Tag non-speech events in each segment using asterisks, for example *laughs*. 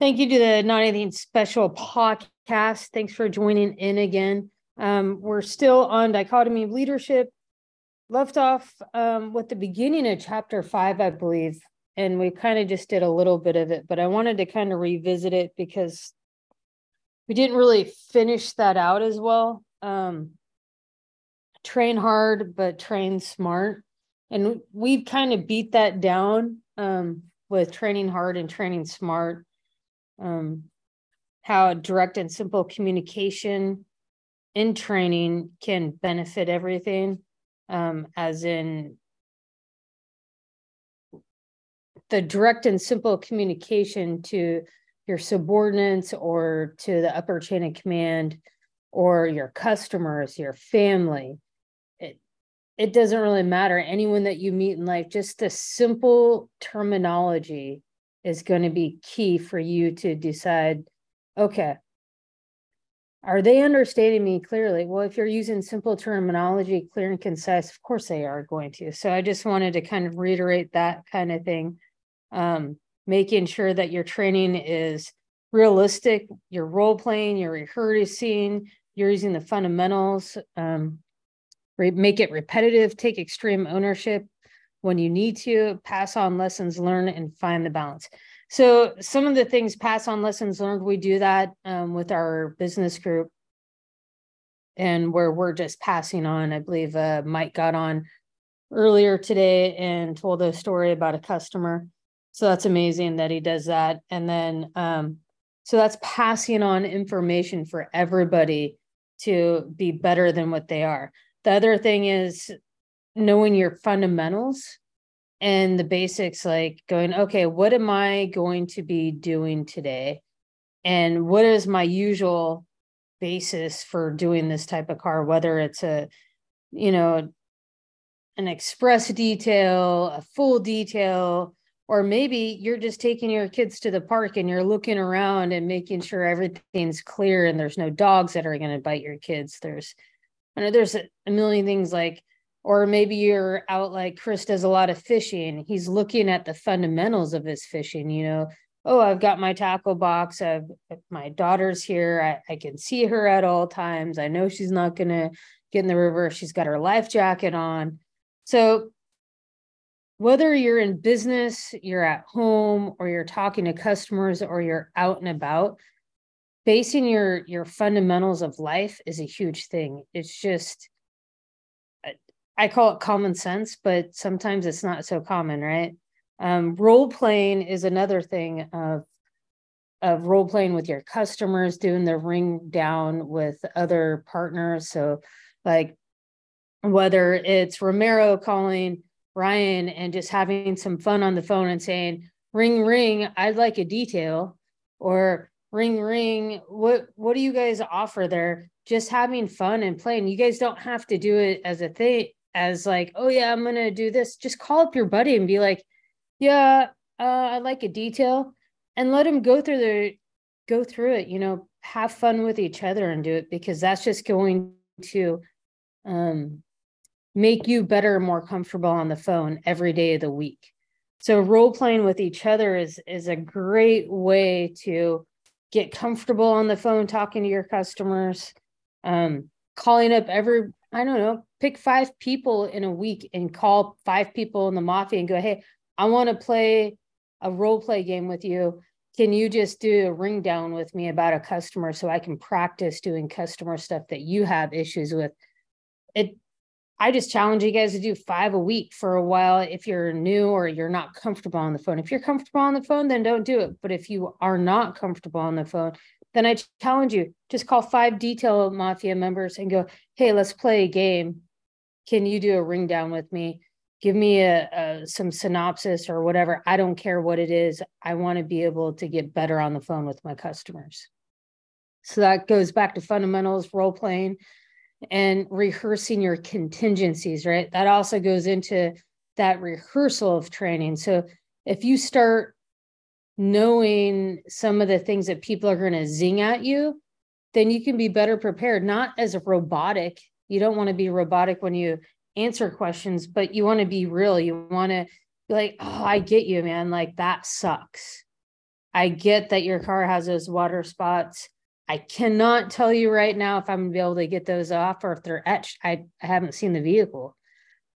Thank you to the Not Anything Special podcast. Thanks for joining in again. Um, we're still on dichotomy of leadership. Left off um, with the beginning of chapter five, I believe, and we kind of just did a little bit of it, but I wanted to kind of revisit it because we didn't really finish that out as well. Um, train hard, but train smart. And we've kind of beat that down um, with training hard and training smart um, how direct and simple communication in training can benefit everything, um, as in the direct and simple communication to your subordinates or to the upper chain of command or your customers, your family. It, it doesn't really matter. Anyone that you meet in life, just the simple terminology is going to be key for you to decide okay are they understanding me clearly? Well if you're using simple terminology clear and concise of course they are going to. So i just wanted to kind of reiterate that kind of thing. Um, making sure that your training is realistic you're role playing you're rehearsing you're using the fundamentals um, make it repetitive take extreme ownership when you need to, pass on lessons learned, and find the balance. So, some of the things pass on lessons learned, we do that um, with our business group, and where we're just passing on. I believe uh, Mike got on earlier today and told a story about a customer. So, that's amazing that he does that. And then, um, so that's passing on information for everybody to be better than what they are. The other thing is knowing your fundamentals and the basics like going okay what am i going to be doing today? And what is my usual basis for doing this type of car? Whether it's a you know an express detail a full detail or maybe you're just taking your kids to the park and you're looking around and making sure everything's clear and there's no dogs that are going to bite your kids. There's I know there's a, a million things like or maybe you're out like Chris does a lot of fishing. He's looking at the fundamentals of his fishing, you know. Oh, I've got my tackle box. I've my daughter's here. I, I can see her at all times. I know she's not gonna get in the river. She's got her life jacket on. So whether you're in business, you're at home, or you're talking to customers, or you're out and about, basing your your fundamentals of life is a huge thing. It's just I call it common sense, but sometimes it's not so common, right? Um, role playing is another thing of of role playing with your customers, doing the ring down with other partners. So, like whether it's Romero calling Ryan and just having some fun on the phone and saying, "Ring, ring, I'd like a detail," or "Ring, ring, what what do you guys offer there?" Just having fun and playing. You guys don't have to do it as a thing as like, oh yeah, I'm gonna do this. Just call up your buddy and be like, yeah, uh, I like a detail, and let him go through the go through it. You know, have fun with each other and do it because that's just going to um, make you better, more comfortable on the phone every day of the week. So role playing with each other is is a great way to get comfortable on the phone talking to your customers. Um, calling up every I don't know, pick five people in a week and call five people in the mafia and go, hey, I want to play a role play game with you. Can you just do a ring down with me about a customer so I can practice doing customer stuff that you have issues with? It I just challenge you guys to do five a week for a while if you're new or you're not comfortable on the phone. If you're comfortable on the phone, then don't do it. But if you are not comfortable on the phone, then I challenge you just call five detail mafia members and go, hey, let's play a game. Can you do a ring down with me? Give me a, a some synopsis or whatever. I don't care what it is. I want to be able to get better on the phone with my customers. So that goes back to fundamentals, role playing, and rehearsing your contingencies, right? That also goes into that rehearsal of training. So if you start knowing some of the things that people are going to zing at you, then you can be better prepared, not as a robotic. You don't want to be robotic when you answer questions, but you want to be real. You want to be like, oh, I get you, man. Like that sucks. I get that your car has those water spots. I cannot tell you right now if I'm gonna be able to get those off or if they're etched. I, I haven't seen the vehicle.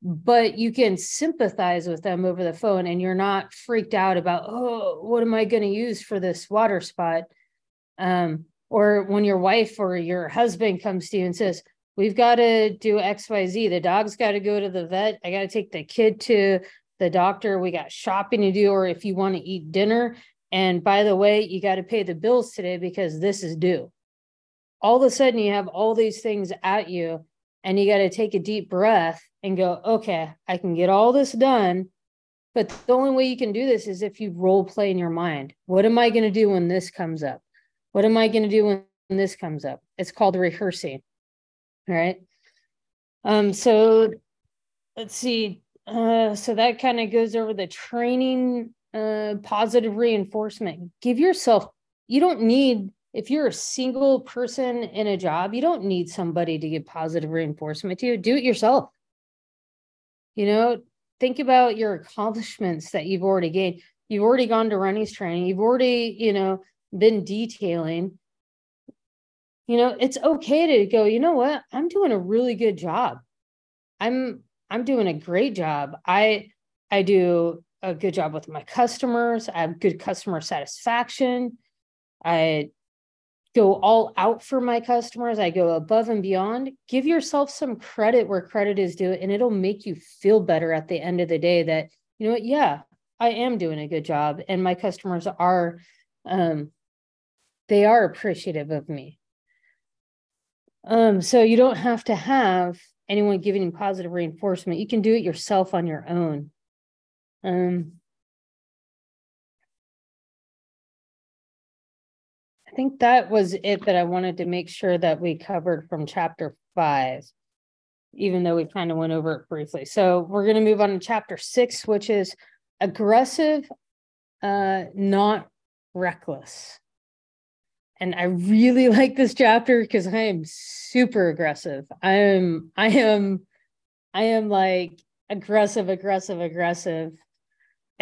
But you can sympathize with them over the phone and you're not freaked out about, oh, what am I gonna use for this water spot? Um, or when your wife or your husband comes to you and says, We've got to do XYZ. The dog's got to go to the vet. I got to take the kid to the doctor. We got shopping to do, or if you want to eat dinner. And by the way, you got to pay the bills today because this is due. All of a sudden, you have all these things at you, and you got to take a deep breath and go, okay, I can get all this done. But the only way you can do this is if you role play in your mind. What am I going to do when this comes up? What am I going to do when this comes up? It's called rehearsing. All right. Um, so let's see. Uh, so that kind of goes over the training uh, positive reinforcement. Give yourself, you don't need, if you're a single person in a job, you don't need somebody to give positive reinforcement to you. Do it yourself. You know, think about your accomplishments that you've already gained. You've already gone to Renny's training. You've already, you know, been detailing. You know, it's okay to go, you know what? I'm doing a really good job. I'm I'm doing a great job. I I do a good job with my customers. I have good customer satisfaction. I go all out for my customers. I go above and beyond. Give yourself some credit where credit is due, and it'll make you feel better at the end of the day that, you know what, yeah, I am doing a good job. And my customers are um they are appreciative of me. Um, so you don't have to have anyone giving you positive reinforcement. You can do it yourself on your own. Um, I think that was it that I wanted to make sure that we covered from chapter five, even though we kind of went over it briefly. So we're going to move on to chapter six, which is aggressive, uh, not reckless. And I really *laughs* like this chapter because I am super aggressive. I am, I am, I am like aggressive, aggressive, aggressive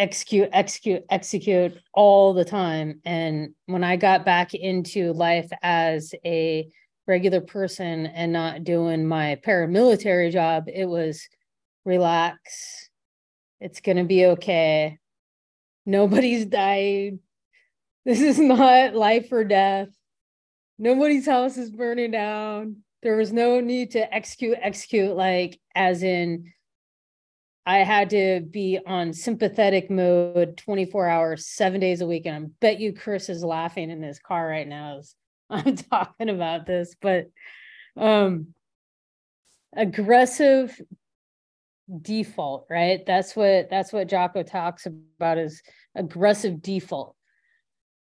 execute, execute, execute all the time. And when I got back into life as a regular person and not doing my paramilitary job, it was relax. It's going to be okay. Nobody's died. This is not life or death. Nobody's house is burning down. There was no need to execute, execute, like, as in, I had to be on sympathetic mode 24 hours, seven days a week. And I bet you Chris is laughing in his car right now as *laughs* I'm talking about this. But um aggressive default, right? That's what that's what Jocko talks about is aggressive default.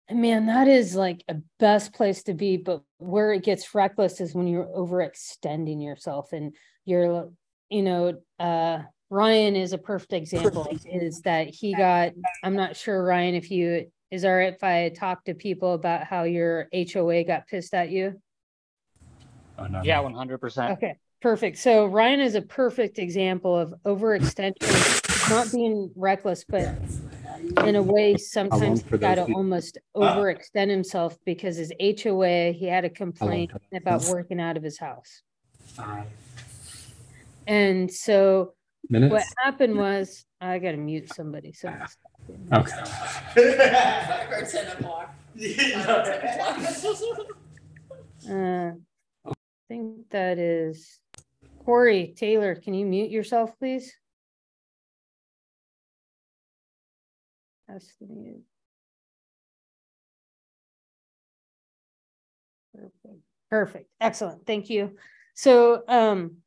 And man, that is like a best place to be. But where it gets reckless is when you're overextending yourself and you're, you know, uh Ryan is a perfect example is that he got, I'm not sure, Ryan, if you, is all right if I talk to people about how your HOA got pissed at you? Oh, no, Yeah, one hundred percent. Okay, perfect. So Ryan is a perfect example of overextension, not being reckless, but in a way, sometimes he got to those almost overextend himself because his HOA, he had a complaint about working out of his house. And so what happened was, I gotta mute somebody, so. Okay. Or ten o'clock. Uh, I think that is Corey Taylor. Can you mute yourself, please? That's the mute. Perfect. Perfect. Excellent. Thank you. So, um,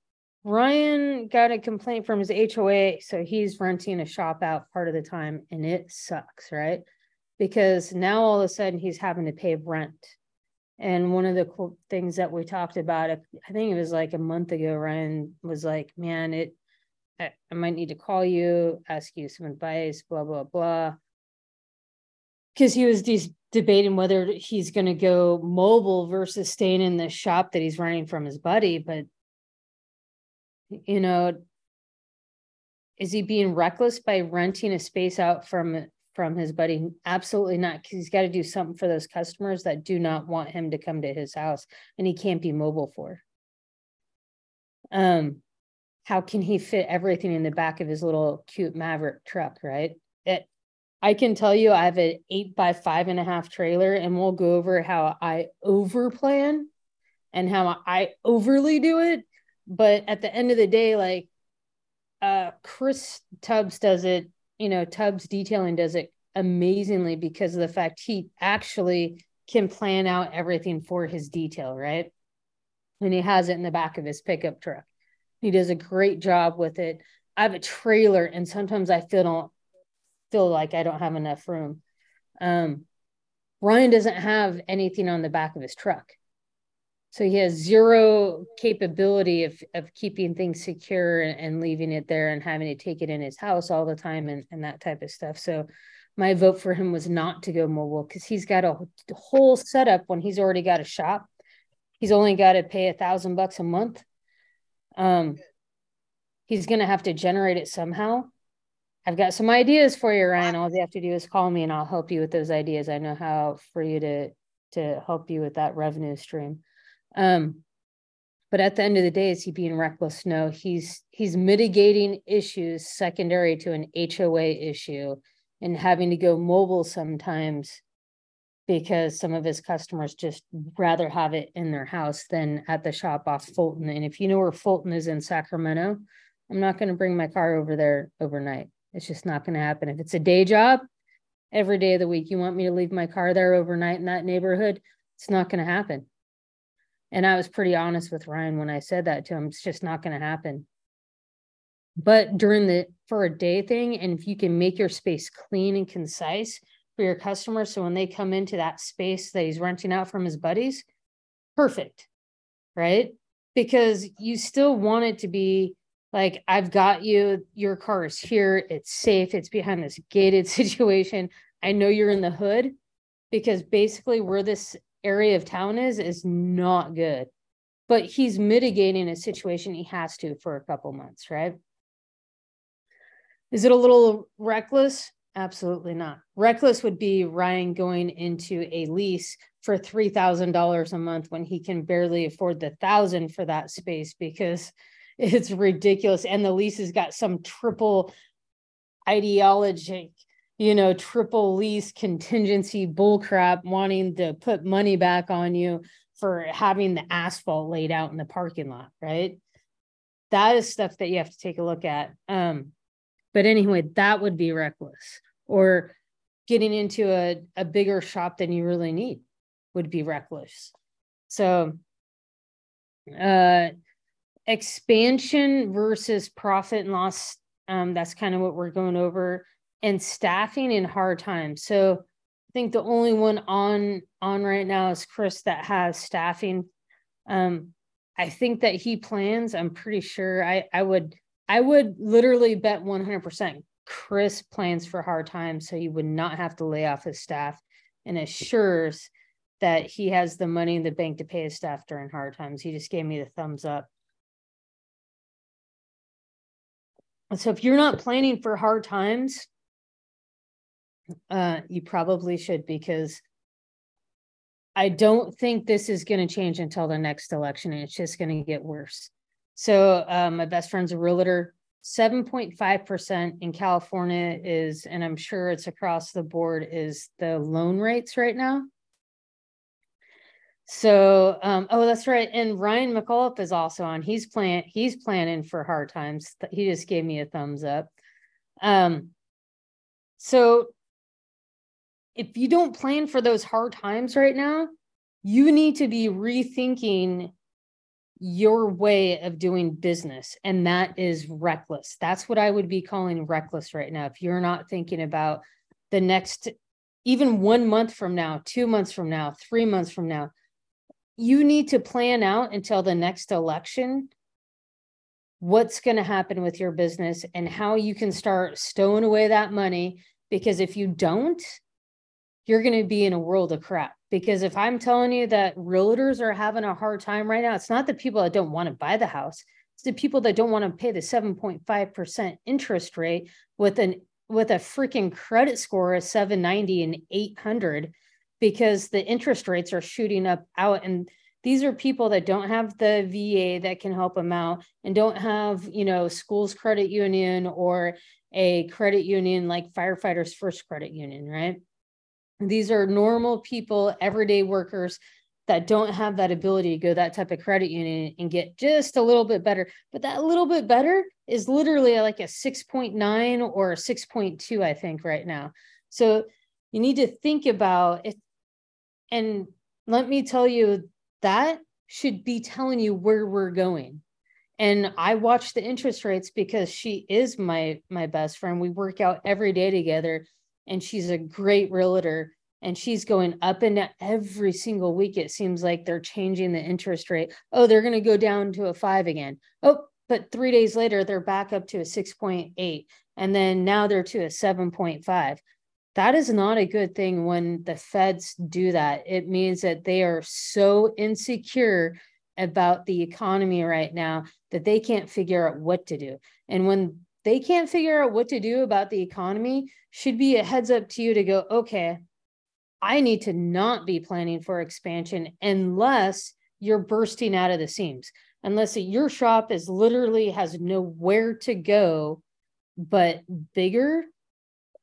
Ryan got a complaint from his HOA, so he's renting a shop out part of the time and it sucks, right? Because now all of a sudden he's having to pay rent. And one of the cool things that we talked about, I think it was like a month ago, Ryan was like, man, it, I, might need to call you, ask you some advice, blah, blah, blah. Cause he was de- debating whether he's gonna go mobile versus staying in the shop that he's renting from his buddy, but you know, is he being reckless by renting a space out from from his buddy. Absolutely not, because he's got to do something for those customers that do not want him to come to his house and he can't be mobile for. Um, how can he fit everything in the back of his little cute Maverick truck, right? It, I can tell you I have an eight by five and a half trailer, and we'll go over how I over plan and how I overly do it. But at the end of the day, like uh Chris Tubbs does it, you know, Tubbs detailing does it amazingly because of the fact he actually can plan out everything for his detail, right? And he has it in the back of his pickup truck. He does a great job with it. I have a trailer, and sometimes I feel don't feel like I don't have enough room. Um, Ryan doesn't have anything on the back of his truck. So he has zero capability of, of keeping things secure and, leaving it there and having to take it in his house all the time and, and that type of stuff. So my vote for him was not to go mobile because he's got a whole setup when he's already got a shop. He's only got to pay a thousand bucks a month. Um, he's going to have to generate it somehow. I've got some ideas for you, Ryan. All you have to do is call me and I'll help you with those ideas. I know how for you to to help you with that revenue stream. Um, but at the end of the day, is he being reckless? No, he's he's mitigating issues secondary to an HOA issue and having to go mobile sometimes because some of his customers just rather have it in their house than at the shop off Fulton. And if you know where Fulton is in Sacramento, I'm not going to bring my car over there overnight. It's just not going to happen. If it's a day job, every day of the week, you want me to leave my car there overnight in that neighborhood, it's not going to happen. And I was pretty honest with Ryan when I said that to him. It's just not going to happen. But during the for a day thing, and if you can make your space clean and concise for your customers, so when they come into that space that he's renting out from his buddies, perfect, right? Because you still want it to be like, I've got you, your car is here, it's safe, it's behind this gated *laughs* situation. I know you're in the hood because basically we're this area of town is is not good. But he's mitigating a situation he has to for a couple months, right? Is it a little reckless? Absolutely not. Reckless would be Ryan going into a lease for $3,000 a month when he can barely afford the thousand for that space because *laughs* it's ridiculous. And the lease has got some triple ideology you know, triple lease contingency bullcrap wanting to put money back on you for having the asphalt laid out in the parking lot, right? That is stuff that you have to take a look at. Um, but anyway, that would be reckless. Or getting into a, a bigger shop than you really need would be reckless. So uh expansion versus profit and loss um, that's kind of what we're going over and staffing in hard times. So I think the only one on on right now is Chris that has staffing. Um, I think that he plans. I'm pretty sure. I I would I would literally bet 100% Chris plans for hard times, so he would not have to lay off his staff, and assures that he has the money in the bank to pay his staff during hard times. He just gave me the thumbs up. So if you're not planning for hard times, uh, you probably should because I don't think this is going to change until the next election, and it's just going to get worse. So um, my best friend's a realtor. 7.5% in California is, and I'm sure it's across the board, is the loan rates right now. So, um, oh, that's right. And Ryan McAuliffe is also on. He's plan he's planning for hard times. He just gave me a thumbs up. Um, so if you don't plan for those hard times right now, you need to be rethinking your way of doing business. And that is reckless. That's what I would be calling reckless right now. If you're not thinking about the next, even one month from now, two months from now, three months from now, you need to plan out until the next election what's going to happen with your business and how you can start stowing away that money. Because if you don't, you're going to be in a world of crap. Because if I'm telling you that realtors are having a hard time right now, it's not the people that don't want to buy the house. It's the people that don't want to pay the 7.5% interest rate with an with a freaking credit score of 790 and 800 because the interest rates are shooting up out and these are people that don't have the VA that can help them out and don't have, you know, schools credit union or a credit union like firefighters first credit union, right? These are normal people, everyday workers that don't have that ability to go that type of credit union and get just a little bit better. But that little bit better is literally like a 6.9 or a 6.2, I think, right now. So you need to think about it. And let me tell you, that should be telling you where we're going. And I watch the interest rates because she is my my best friend. We work out every day together and she's a great realtor and she's going up and down every single week. It seems like they're changing the interest rate. Oh, they're going to go down to a five again. Oh, but three days later, they're back up to a 6.8. And then now they're to a 7.5. That is not a good thing when the feds do that. It means that they are so insecure about the economy right now that they can't figure out what to do. And when they can't figure out what to do about the economy, should be a heads up to you to go, okay, I need to not be planning for expansion unless you're bursting out of the seams, unless your shop is literally has nowhere to go but bigger,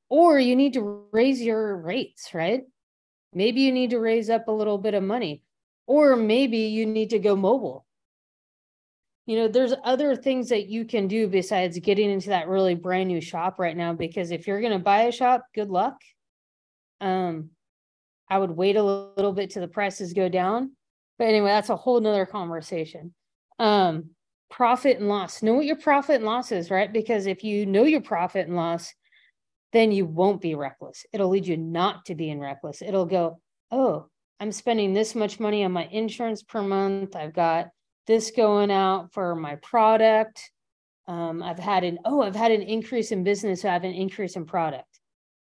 or you need to raise your rates, right? Maybe you need to raise up a little bit of money, or maybe you need to go mobile. You know, there's other things that you can do besides getting into that really brand new shop right now. Because if you're going to buy a shop, good luck. Um, I would wait a little bit till the prices go down. But anyway, that's a whole nother conversation. Um, profit and loss. Know what your profit and loss is, right? Because if you know your profit and loss, then you won't be reckless. It'll lead you not to being reckless. It'll go, oh, I'm spending this much money on my insurance per month. I've got this going out for my product. Um, I've had an oh, I've had an increase in business. So I have an increase in product.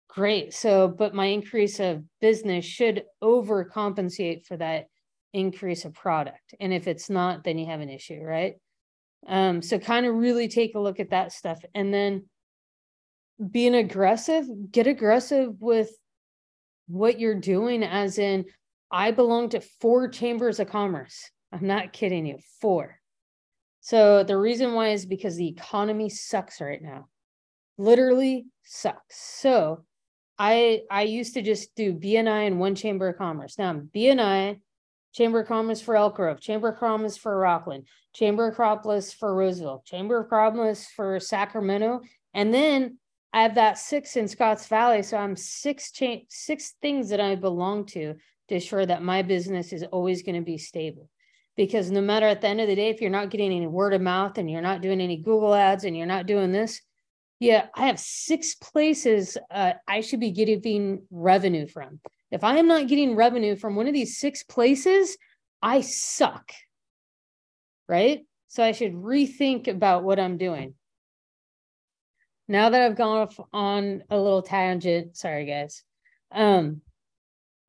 Great. So, but my increase of business should overcompensate for that increase of product. And if it's not, then you have an issue, right? Um, so kind of really take a look at that stuff. And then being aggressive, get aggressive with what you're doing, as in, I belong to four chambers of commerce. I'm not kidding you, four. So the reason why is because the economy sucks right now. Literally sucks. So I I used to just do BNI and one chamber of commerce. Now I'm BNI, Chamber of Commerce for Elk Grove, Chamber of Commerce for Rocklin, Chamber of Commerce for Roseville, Chamber of Commerce for Sacramento, and then I have that six in Scotts Valley. So I'm six cha- six things that I belong to to ensure that my business is always going to be stable. Because no matter at the end of the day, if you're not getting any word of mouth and you're not doing any Google ads and you're not doing this, yeah, I have six places uh, I should be getting revenue from. If I am not getting revenue from one of these six places, I suck. Right? So I should rethink about what I'm doing. Now that I've gone off on a little tangent, sorry guys. Um,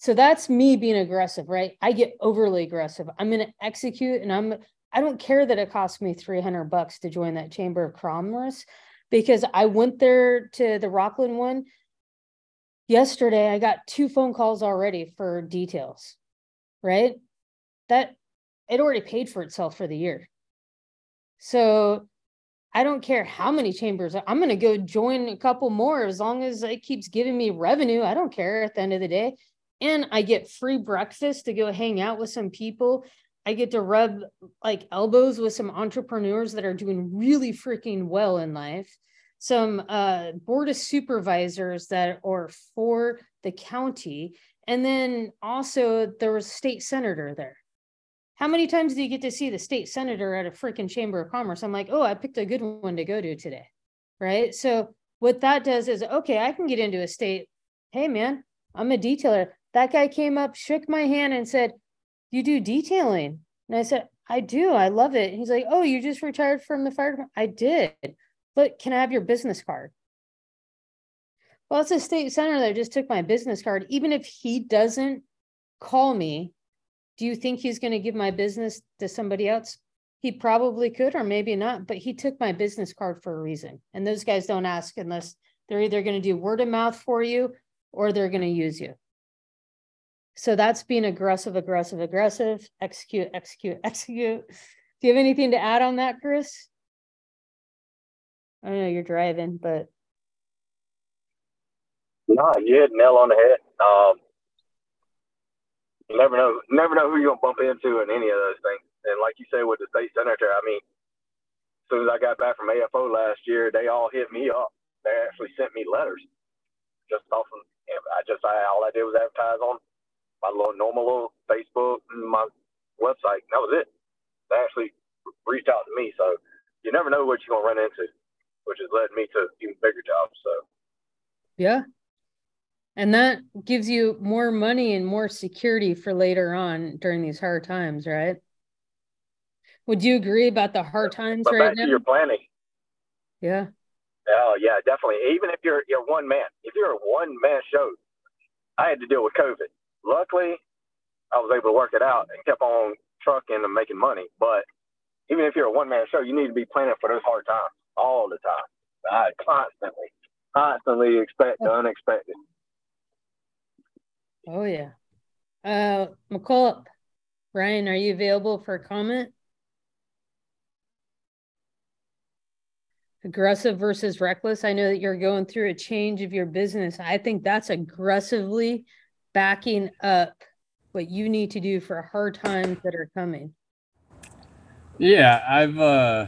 so that's me being aggressive, right? I get overly aggressive. I'm going to execute and I'm I don't care that it cost me 300 bucks to join that chamber of commerce because I went there to the Rocklin one yesterday. I got two phone calls already for details, right? That it already paid for itself for the year. So I don't care how many chambers. I'm going to go join a couple more as long as it keeps giving me revenue. I don't care at the end of the day. And I get free breakfast to go hang out with some people I get to rub like elbows with some entrepreneurs that are doing really freaking well in life. Some uh, board of supervisors that are for the county. And then also there was state senator there. How many times do you get to see the state senator at a freaking chamber of commerce? I'm like, oh, I picked a good one to go to today. Right. So what that does is, okay, I can get into a state. Hey, man, I'm a detailer. That guy came up, shook my hand, and said, you do detailing. And I said, I do. I love it. And he's like, Oh, you just retired from the fire department? I did. But can I have your business card? Well, it's a state senator that just took my business card. Even if he doesn't call me, do you think he's going to give my business to somebody else? He probably could, or maybe not, but he took my business card for a reason. And those guys don't ask unless They're either going to do word of mouth for you or they're going to use you. So that's being aggressive, aggressive, aggressive, execute, execute, *laughs* execute. Do you have anything to add on that, Chris? I know you're driving, but no, you hit nail on the head. Um, never know, never know who you're gonna bump into in any of those things. And like you say with the state senator, I mean, as soon as I got back from AFO last year, they all hit me up. They actually sent me letters just off of. I just I, all I did was advertise on my little normal little Facebook and my website. And that was it. They actually reached out to me. So you never know what you're gonna run into, which has led me to even bigger jobs. So yeah, and that gives you more money and more security for later on during these hard times, right? Would you agree about the hard times but right back now? to your planning. Yeah. Oh yeah, definitely. Even if you're you're one man, if you're a one man show, I had to deal with COVID. Luckily, I was able to work it out and kept on trucking and making money. But even if you're a one man show, you need to be planning for those hard times all the time. I constantly, constantly expect the unexpected. Oh yeah. Uh McCullough, Ryan, are you available for a comment? Aggressive versus reckless. I know that you're going through a change of your business. I think that's aggressively backing up what you need to do for hard times that are coming. Yeah, I've uh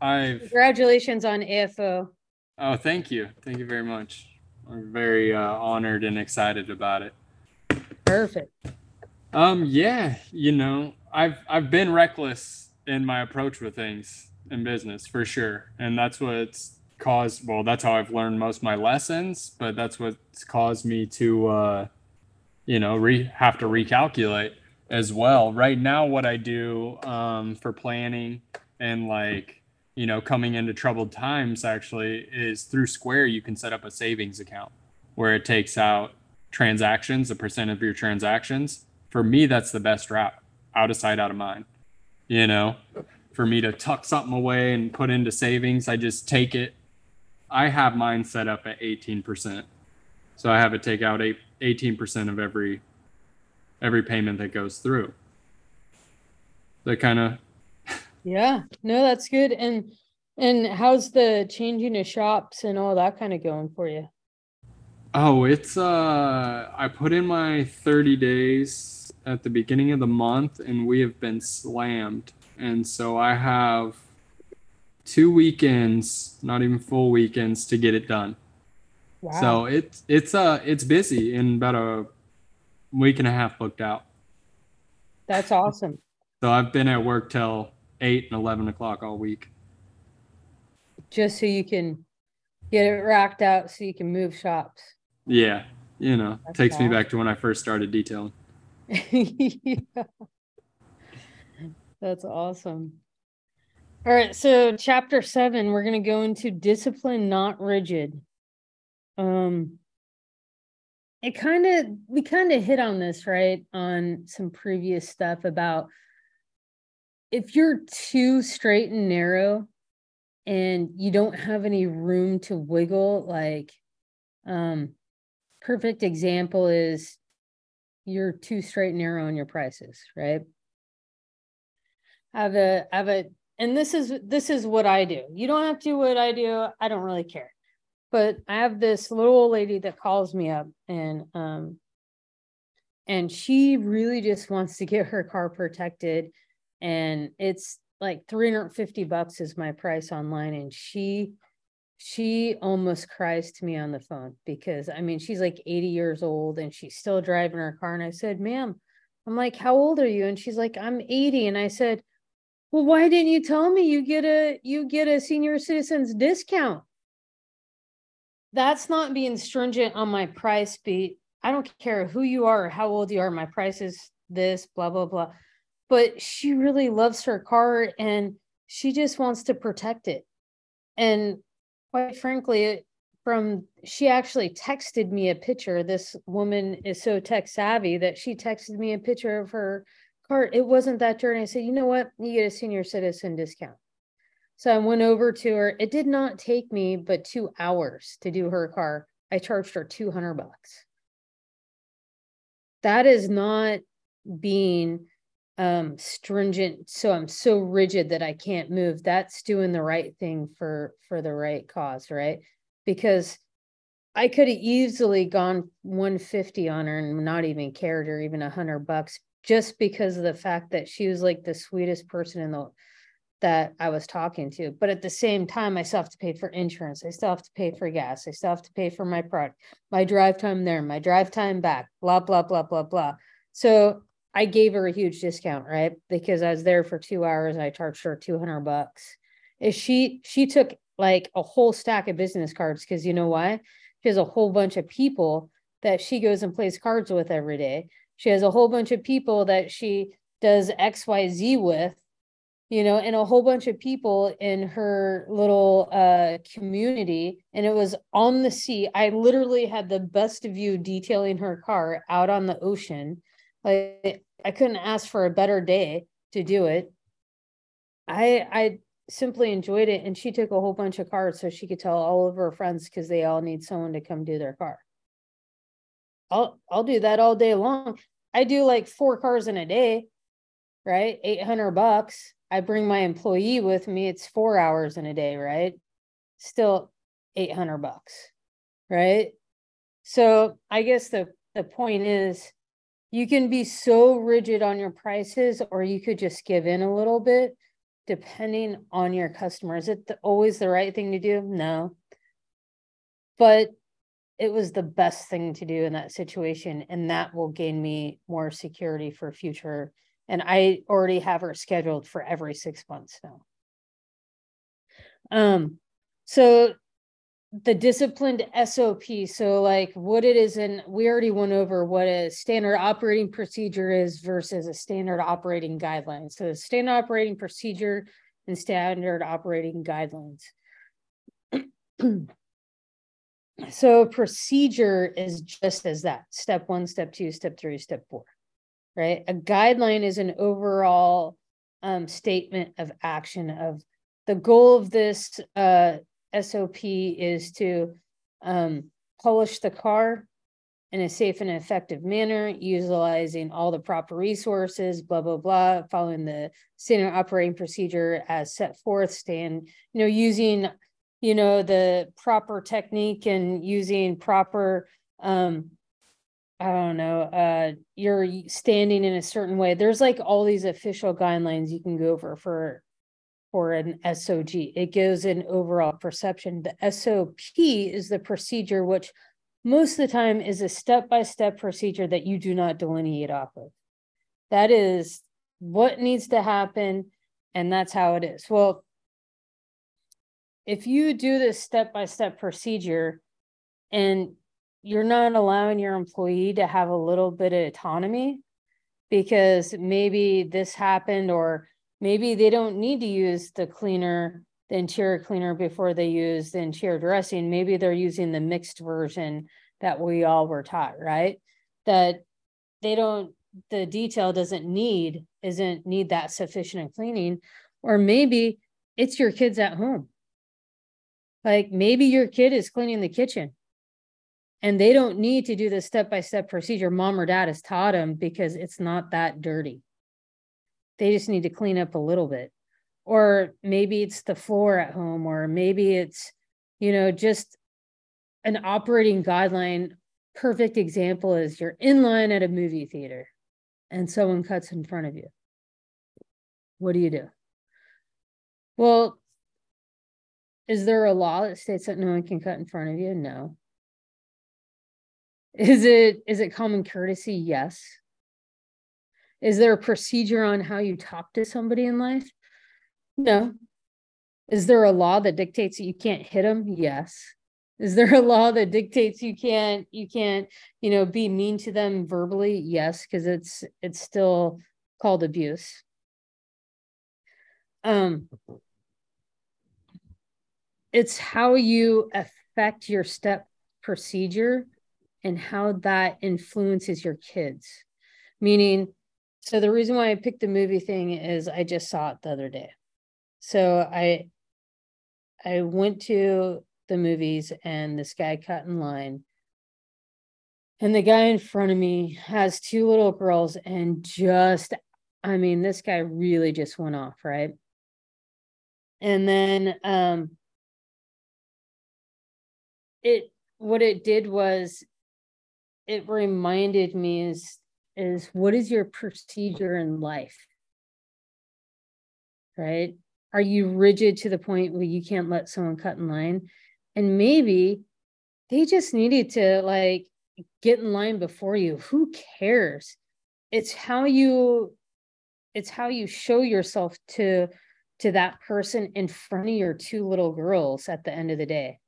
I've Congratulations on AFO. oh thank you. Thank you very much. I'm very uh, honored and excited about it. Perfect. Um yeah, you know, I've I've been reckless in my approach with things in business for sure. And that's what's caused well, that's how I've learned most of my lessons, but that's what's caused me to uh you know, re have to recalculate as well. Right now what I do um for planning and like you know, coming into troubled times actually is through Square, you can set up a savings account where it takes out transactions, a percent of your transactions. For me, that's the best route out of sight, out of mind. You know, for me to tuck something away and put into savings, I just take it. I have mine set up at 18%. So I have it take out eight, 18% of every every payment that goes through. That kind of Yeah, no, that's good. And and how's the changing of shops and all that kind of going for you? Oh, it's uh I put in my 30 days at the beginning of the month and we have been slammed. And so I have two weekends, not even full weekends to get it done. Wow. So it's it's uh it's busy in about a week and a half booked out. that's awesome. So I've been at work till eight and eleven o'clock all week. Just so you can get it racked out so you can move shops. Yeah, you know, That's takes me back to when I first started detailing. *laughs* Yeah. That's awesome. All right, so chapter seven, we're gonna go into discipline not rigid. Um it kind of we kind of hit on this, right? On some previous stuff about if you're too straight and narrow and you don't have any room to wiggle, like um perfect example is you're too straight and narrow on your prices, right? I have a I have a and this is this is what I do. You don't have to do what I do. I don't really care. But I have this little old lady that calls me up and um and she really just wants to get her car protected and it's like 350 bucks is my price online and she she almost cries to me on the phone because I mean she's like 80 years old and she's still driving her car and I said, "Ma'am, I'm like, "How old are you?" and she's like, "I'm 80." And I said, "Well, why didn't you tell me you get a you get a senior citizens discount?" That's not being stringent on my price beat. I don't care who you are or how old you are. My price is this, blah blah blah. But she really loves her car and she just wants to protect it. And quite frankly, from she actually texted me a picture. This woman is so tech savvy that she texted me a picture of her car. It wasn't that journey. I said, you know what? You get a senior citizen discount. So I went over to her. It did not take me but two hours to do her car. I charged her 200 bucks. That is not being um stringent so i'm so rigid that i can't move that's doing the right thing for for the right cause right because i could have easily gone 150 on her and not even cared or even a hundred bucks just because of the fact that she was like the sweetest person in the that I was talking to. But at the same time, I still have to pay for insurance. I still have to pay for gas. I still have to pay for my product, my drive time there, my drive time back, blah, blah, blah, blah, blah. So I gave her a huge discount, right? Because I was there for two hours and I charged her 200 bucks. Is she, she took like a whole stack of business cards because you know why? She has a whole bunch of people that she goes and plays cards with every day. She has a whole bunch of people that she does XYZ with you know, and a whole bunch of people in her little uh, community. And it was on the sea. I literally had the best view detailing her car out on the ocean. Like I couldn't ask for a better day to do it. I I simply enjoyed it. And she took a whole bunch of cars so she could tell all of her friends because they all need someone to come do their car. I'll I'll do that all day long. I do like four cars in a day, right? 800 bucks I bring my employee with me, it's four hours in a day, right? Still 800 bucks, right? So I guess the, the point is you can be so rigid on your prices, or you could just give in a little bit depending on your customer. Is it the, always the right thing to do? No. But it was the best thing to do in that situation. And that will gain me more security for future and I already have her scheduled for every six months now. Um, so the disciplined SOP, so like what it is, and we already went over what a standard operating procedure is versus a standard operating guideline. So standard operating procedure and standard operating guidelines. *clears throat* so procedure is just as that step one, step two, step three, step four right? A guideline is an overall um, statement of action of the goal of this uh, SOP is to um, polish the car in a safe and effective manner, utilizing all the proper resources, blah, blah, blah, following the standard operating procedure as set forth, staying, you know, using, you know, the proper technique and using proper um, I don't know, uh, you're standing in a certain way. There's like all these official guidelines you can go over for for an SOG. It goes in overall perception. The SOP is the procedure, which most of the time is a step-by-step procedure that you do not delineate off of. That is what needs to happen, and that's how it is. Well, if you do this step-by-step procedure and you're not allowing your employee to have a little bit of autonomy because maybe this happened or maybe they don't need to use the cleaner the interior cleaner before they use the interior dressing maybe they're using the mixed version that we all were taught right? That they don't the detail doesn't need isn't need that sufficient cleaning or maybe it's your kids at home like maybe your kid is cleaning the kitchen and they don't need to do the step by step procedure mom or dad has taught them because it's not that dirty. They just need to clean up a little bit. Or maybe it's the floor at home, or maybe it's, you know, just an operating guideline. Perfect example is you're in line at a movie theater and someone cuts in front of you. What do you do? Well, is there a law that states that no one can cut in front of you? No. Is it is it common courtesy? Yes. Is there a procedure on how you talk to somebody in life? No. Is there a law that dictates that you can't hit them? Yes. Is there a law that dictates you can't you can't, you know, be mean to them verbally? Yes, because it's it's still called abuse. Um it's how you affect your step procedure and how that influences your kids. Meaning, so the reason why I picked the movie thing is I just saw it the other day. So I I went to the movies and this guy cut in line. And the guy in front of me has two little girls and just, I mean, this guy really just went off, right? And then um it what it did was it reminded me is is what is your procedure in life? Right? Are you rigid to the point where you can't let someone cut in line? And maybe they just needed to like get in line before you. Who cares? It's how you it's how you show yourself to to that person in front of your two little girls at the end of the day.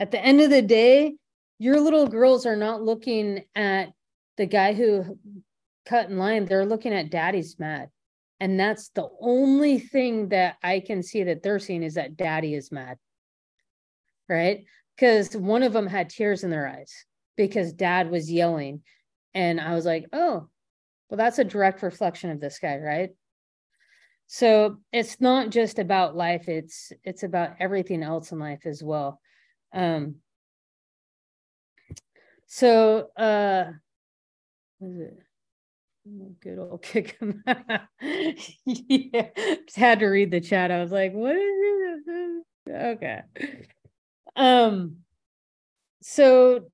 At the end of the day, your little girls are not looking at the guy who cut in line, they're looking at daddy's mad. And that's the only thing that I can see that they're seeing is that daddy is mad. Right? Because one of them had tears in their eyes because dad was yelling. And I was like, oh, well, that's a direct reflection of this guy, right? So it's not just about life, it's it's about everything else in life as well. Um so uh it? Good old *laughs* kick *laughs* yeah, just had to read the chat. I was like, what is it? Okay. Um, so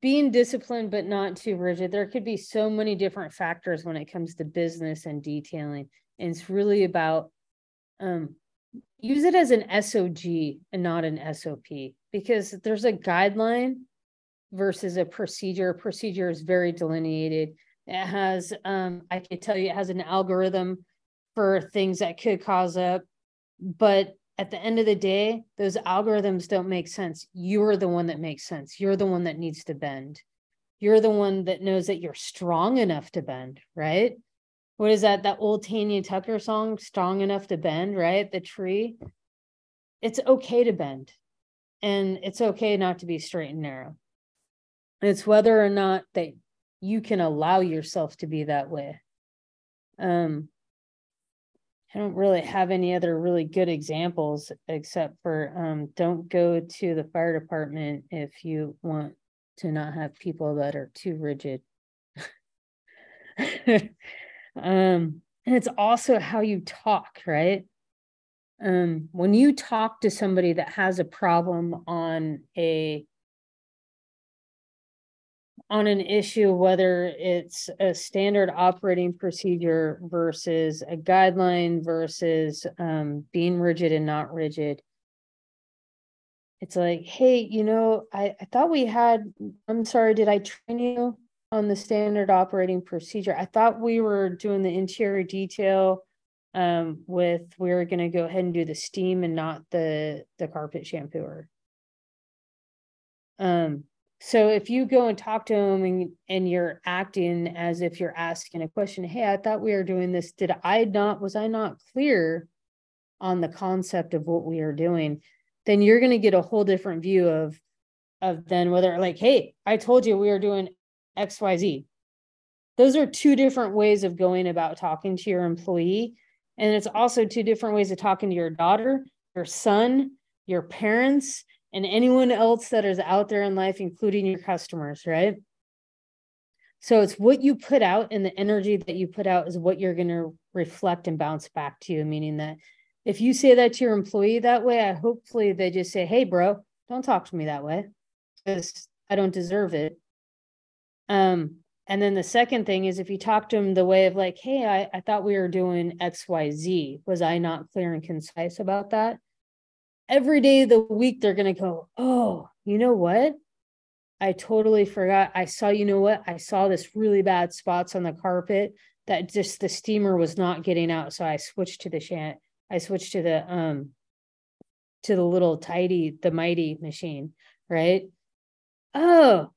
being disciplined but not too rigid, there could be so many different factors when it comes to business and detailing. And it's really about um use it as an SOG and not an SOP because there's a guideline versus a procedure. Procedure is very delineated it has, um, I can tell you, it has an algorithm for things that could cause up. But at the end of the day, those algorithms don't make sense. You're the one that makes sense. You're the one that needs to bend. You're the one that knows that you're strong enough to bend, right? What is that? That old Tanya Tucker song, Strong Enough to Bend, right? The tree. It's okay to bend. And it's okay not to be straight and narrow. It's whether or not that you can allow yourself to be that way. Um, I don't really have any other really good examples except for um, don't go to the fire department if you want to not have people that are too rigid. *laughs* um, and it's also how you talk, right? Um, when you talk to somebody that has a problem on a on an issue, whether it's a standard operating procedure versus a guideline versus um, being rigid and not rigid. It's like, hey, you know, I, I thought we had, I'm sorry, did I train you on the standard operating procedure? I thought we were doing the interior detail um, with, we were going to go ahead and do the steam and not the, the carpet shampooer. Um, so if you go and talk to them and, and you're acting as if you're asking a question, hey, I thought we were doing this. Did I not, was I not clear on the concept of what we are doing? Then you're going to get a whole different view of, of then whether like, hey, I told you we are doing XYZ. Those are two different ways of going about talking to your employee. And it's also two different ways of talking to your daughter, your son, your parents, and anyone else that is out there in life, including your customers, right? So it's what you put out and the energy that you put out is what you're going to reflect and bounce back to you. Meaning that if you say that to your employee that way, I hopefully they just say, Hey, bro, don't talk to me that way because I don't deserve it. Um, and then the second thing is if you talk to them the way of like, Hey, I, I thought we were doing XYZ. Was I not clear and concise about that? every day of the week they're going to go, oh, you know what? I totally forgot. I saw, you know what? I saw this really bad spots on the carpet that just the steamer was not getting out. So I switched to the shan. I switched to the um to the little tidy, the mighty machine, right? Oh,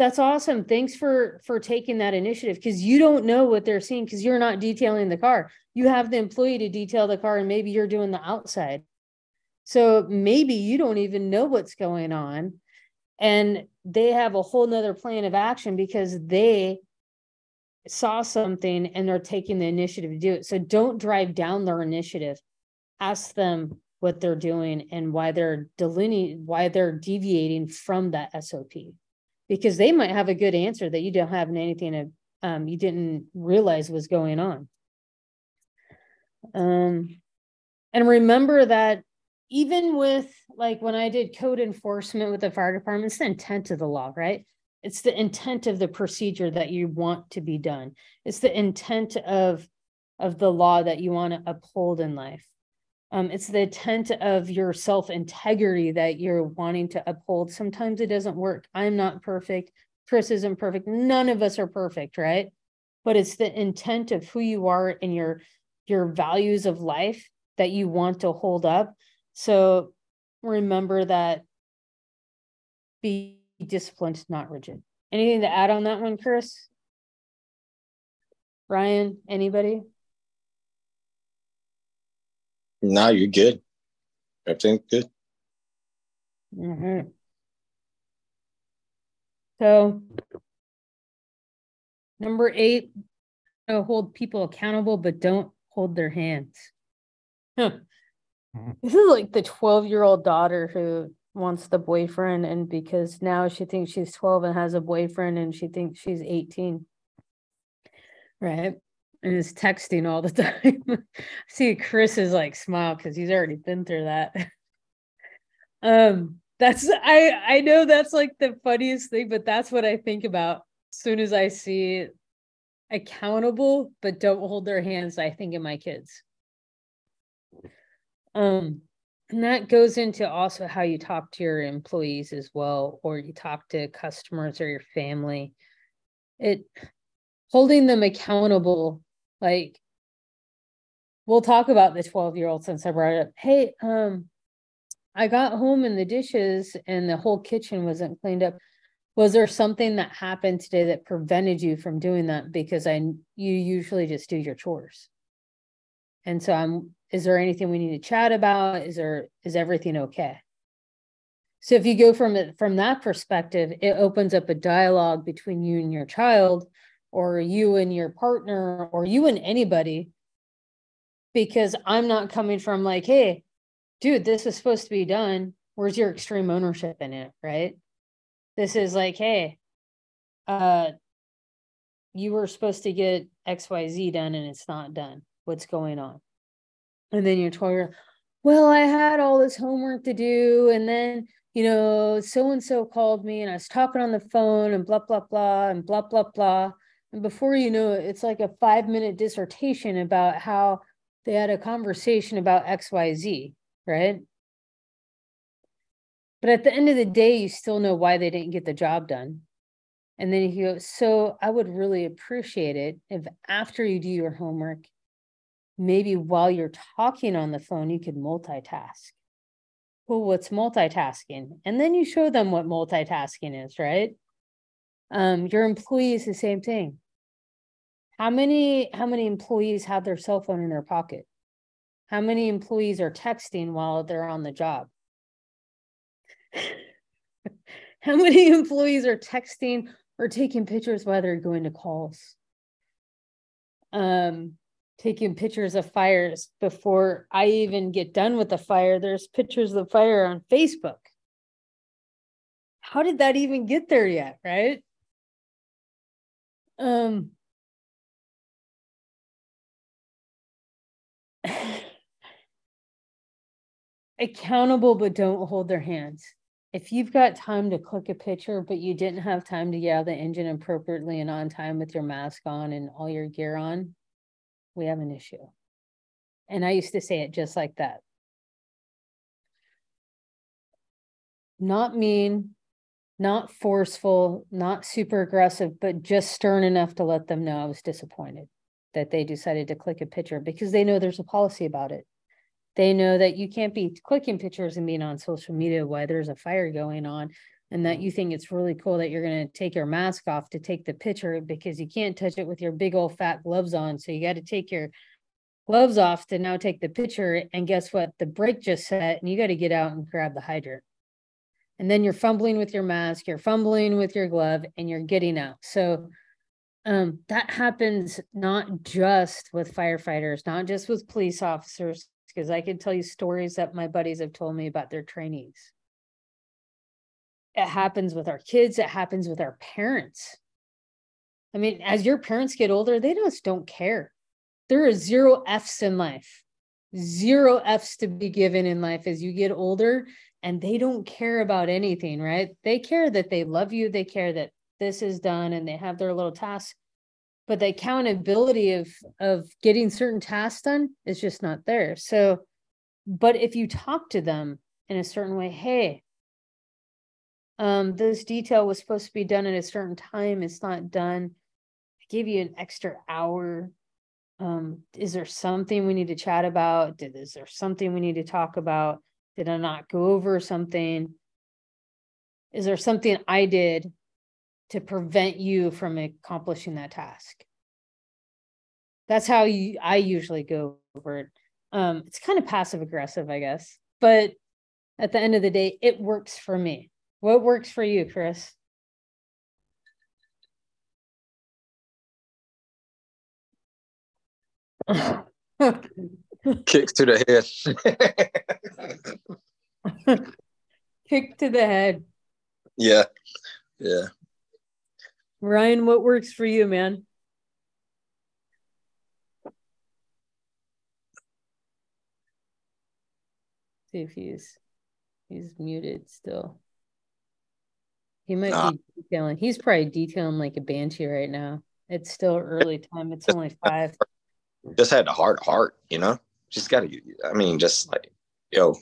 that's awesome. Thanks for for taking that initiative because you don't know what they're seeing because you're not detailing the car. You have the employee to detail the car, and maybe you're doing the outside. So maybe you don't even know what's going on. And they have a whole nother plan of action because they saw something and they're taking the initiative to do it. So don't drive down their initiative. Ask them, what they're doing and why they're delineating why they're deviating from that SOP because they might have a good answer that you don't have anything of um, you didn't realize was going on. Um, and remember that even with like when I did code enforcement with the fire department, it's the intent of the law, right? It's the intent of the procedure that you want to be done. It's the intent of of the law that you want to uphold in life. Um, it's the intent of your self integrity that you're wanting to uphold. Sometimes it doesn't work. I'm not perfect. Chris isn't perfect. None of us are perfect, right? But it's the intent of who you are and your your values of life that you want to hold up. So remember that be disciplined, not rigid. Anything to add on that one, Chris? Ryan, anybody? No, you're good. Everything's good. Mm-hmm. So, number eight, hold people accountable, but don't hold their hands. Huh. Mm-hmm. This is like the 12 year old daughter who wants the boyfriend, and because now she thinks she's 12 and has a boyfriend, and she thinks she's 18. Right and is texting all the time. *laughs* See Chris is like smile because he's already been through that. *laughs* um, that's I I know that's like the funniest thing, but that's what I think about as soon as I see accountable, but don't hold their hands. I think of my kids. Um, and that goes into also how you talk to your employees as well, or you talk to customers or your family. It holding them accountable like, we'll talk about the 12 year old since I brought it up. Hey, um, I got home and the dishes and the whole kitchen wasn't cleaned up. Was there something that happened today that prevented you from doing that? Because I you usually just do your chores. And so I'm is there anything we need to chat about? Is there is everything okay? So if you go from it from that perspective, it opens up a dialogue between you and your child or you and your partner or you and anybody because I'm not coming from like, hey, dude, this is supposed to be done. Where's your extreme ownership in it? Right. This is like, hey, uh, you were supposed to get XYZ done and it's not done. What's going on? And then you're told, well, I had all this homework to do. And then, you know, so and so called me and I was talking on the phone and blah, blah, blah, and blah, blah, blah. And before you know it, it's like a five minute dissertation about how they had a conversation about XYZ, right? But at the end of the day, you still know why they didn't get the job done. And then you go, so I would really appreciate it if after you do your homework, maybe while you're talking on the phone, you could multitask. Well, what's multitasking? And then you show them what multitasking is, right? Um, your employees, the same thing. How many how many employees have their cell phone in their pocket? How many employees are texting while they're on the job? *laughs* how many employees are texting or taking pictures while they're going to calls? Um, taking pictures of fires before I even get done with the fire. There's pictures of the fire on Facebook. How did that even get there yet? Right. Um, *sighs* accountable, but don't hold their hands. If you've got time to click a picture, but you didn't have time to get out the engine appropriately and on time with your mask on and all your gear on, we have an issue. And I used to say it just like that. Not mean, not forceful, not super aggressive, but just stern enough to let them know I was disappointed that they decided to click a picture because they know there's a policy about it. They know that you can't be clicking pictures and being on social media while there's a fire going on, and that mm-hmm. you think it's really cool that you're going to take your mask off to take the picture because you can't touch it with your big old fat gloves on. So you got to take your gloves off to now take the picture. And guess what? The brake just set, and you got to get out and grab the hydrant and then you're fumbling with your mask, you're fumbling with your glove, and you're getting out. So um, that happens not just with firefighters, not just with police officers, because I can tell you stories that my buddies have told me about their trainees. It happens with our kids, it happens with our parents. I mean, as your parents get older, they just don't care. There are zero F's in life, zero F's to be given in life as you get older, and they don't care about anything, right? They care that they love you, they care that this is done, and they have their little tasks but the accountability of of getting certain tasks done is just not there. So but if you talk to them in a certain way hey um this detail was supposed to be done at a certain time it's not done. I gave you an extra hour. Um is there something we need to chat about? Is there something we need to talk about did i not go over something is there something i did to prevent you from accomplishing that task. That's how you, I usually go over it. Um, it's kind of passive aggressive, I guess, but at the end of the day, it works for me. What works for you, Chris? *laughs* Kicks to the head. *laughs* Kick to the head. Yeah. Yeah. Ryan, what works for you, man? See if he's he's muted still. He might be detailing. He's probably detailing like a banshee right now. It's still early time. It's only five. *laughs* Just had a heart heart, you know. Just got to. I mean, just like yo,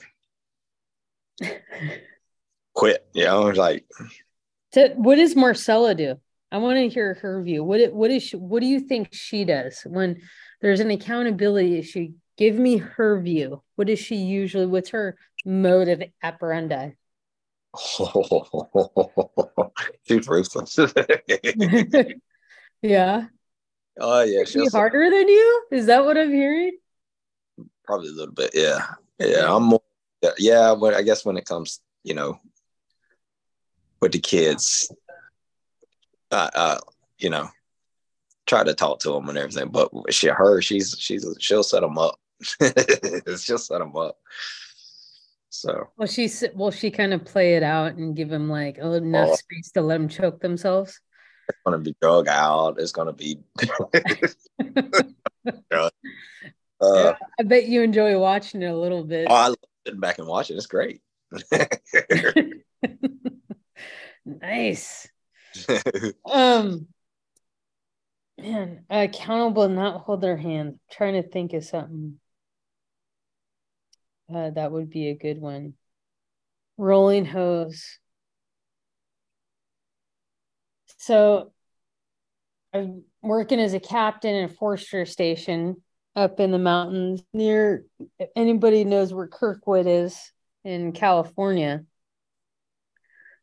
quit. You know, like. So what does Marcella do? I want to hear her view. What what is she, what do you think she does when there's an accountability issue? Give me her view. What does she usually? What's her mode of operandi? *laughs* She's ruthless. *laughs* yeah. Oh yeah, she's harder than you. Is that what I'm hearing? Probably a little bit. Yeah, yeah. I'm more. Yeah, but I guess when it comes, you know, with the kids, uh, uh, you know, try to talk to them and everything. But she, her, she's she's she'll set them up. *laughs* she'll set them up. So well, she's will she kind of play it out and give them like enough oh, space to let them choke themselves. It's gonna be drug out. It's gonna be. *laughs* *laughs* uh, yeah, I bet you enjoy watching it a little bit. Oh, I love sitting back and watching. It's great. *laughs* nice. um, man, accountable, not hold their hand. I'm trying to think of something. Uh, that would be a good one. Rolling hose. So I'm working as a captain in a forester station up in the mountains near anybody knows where Kirkwood is in California.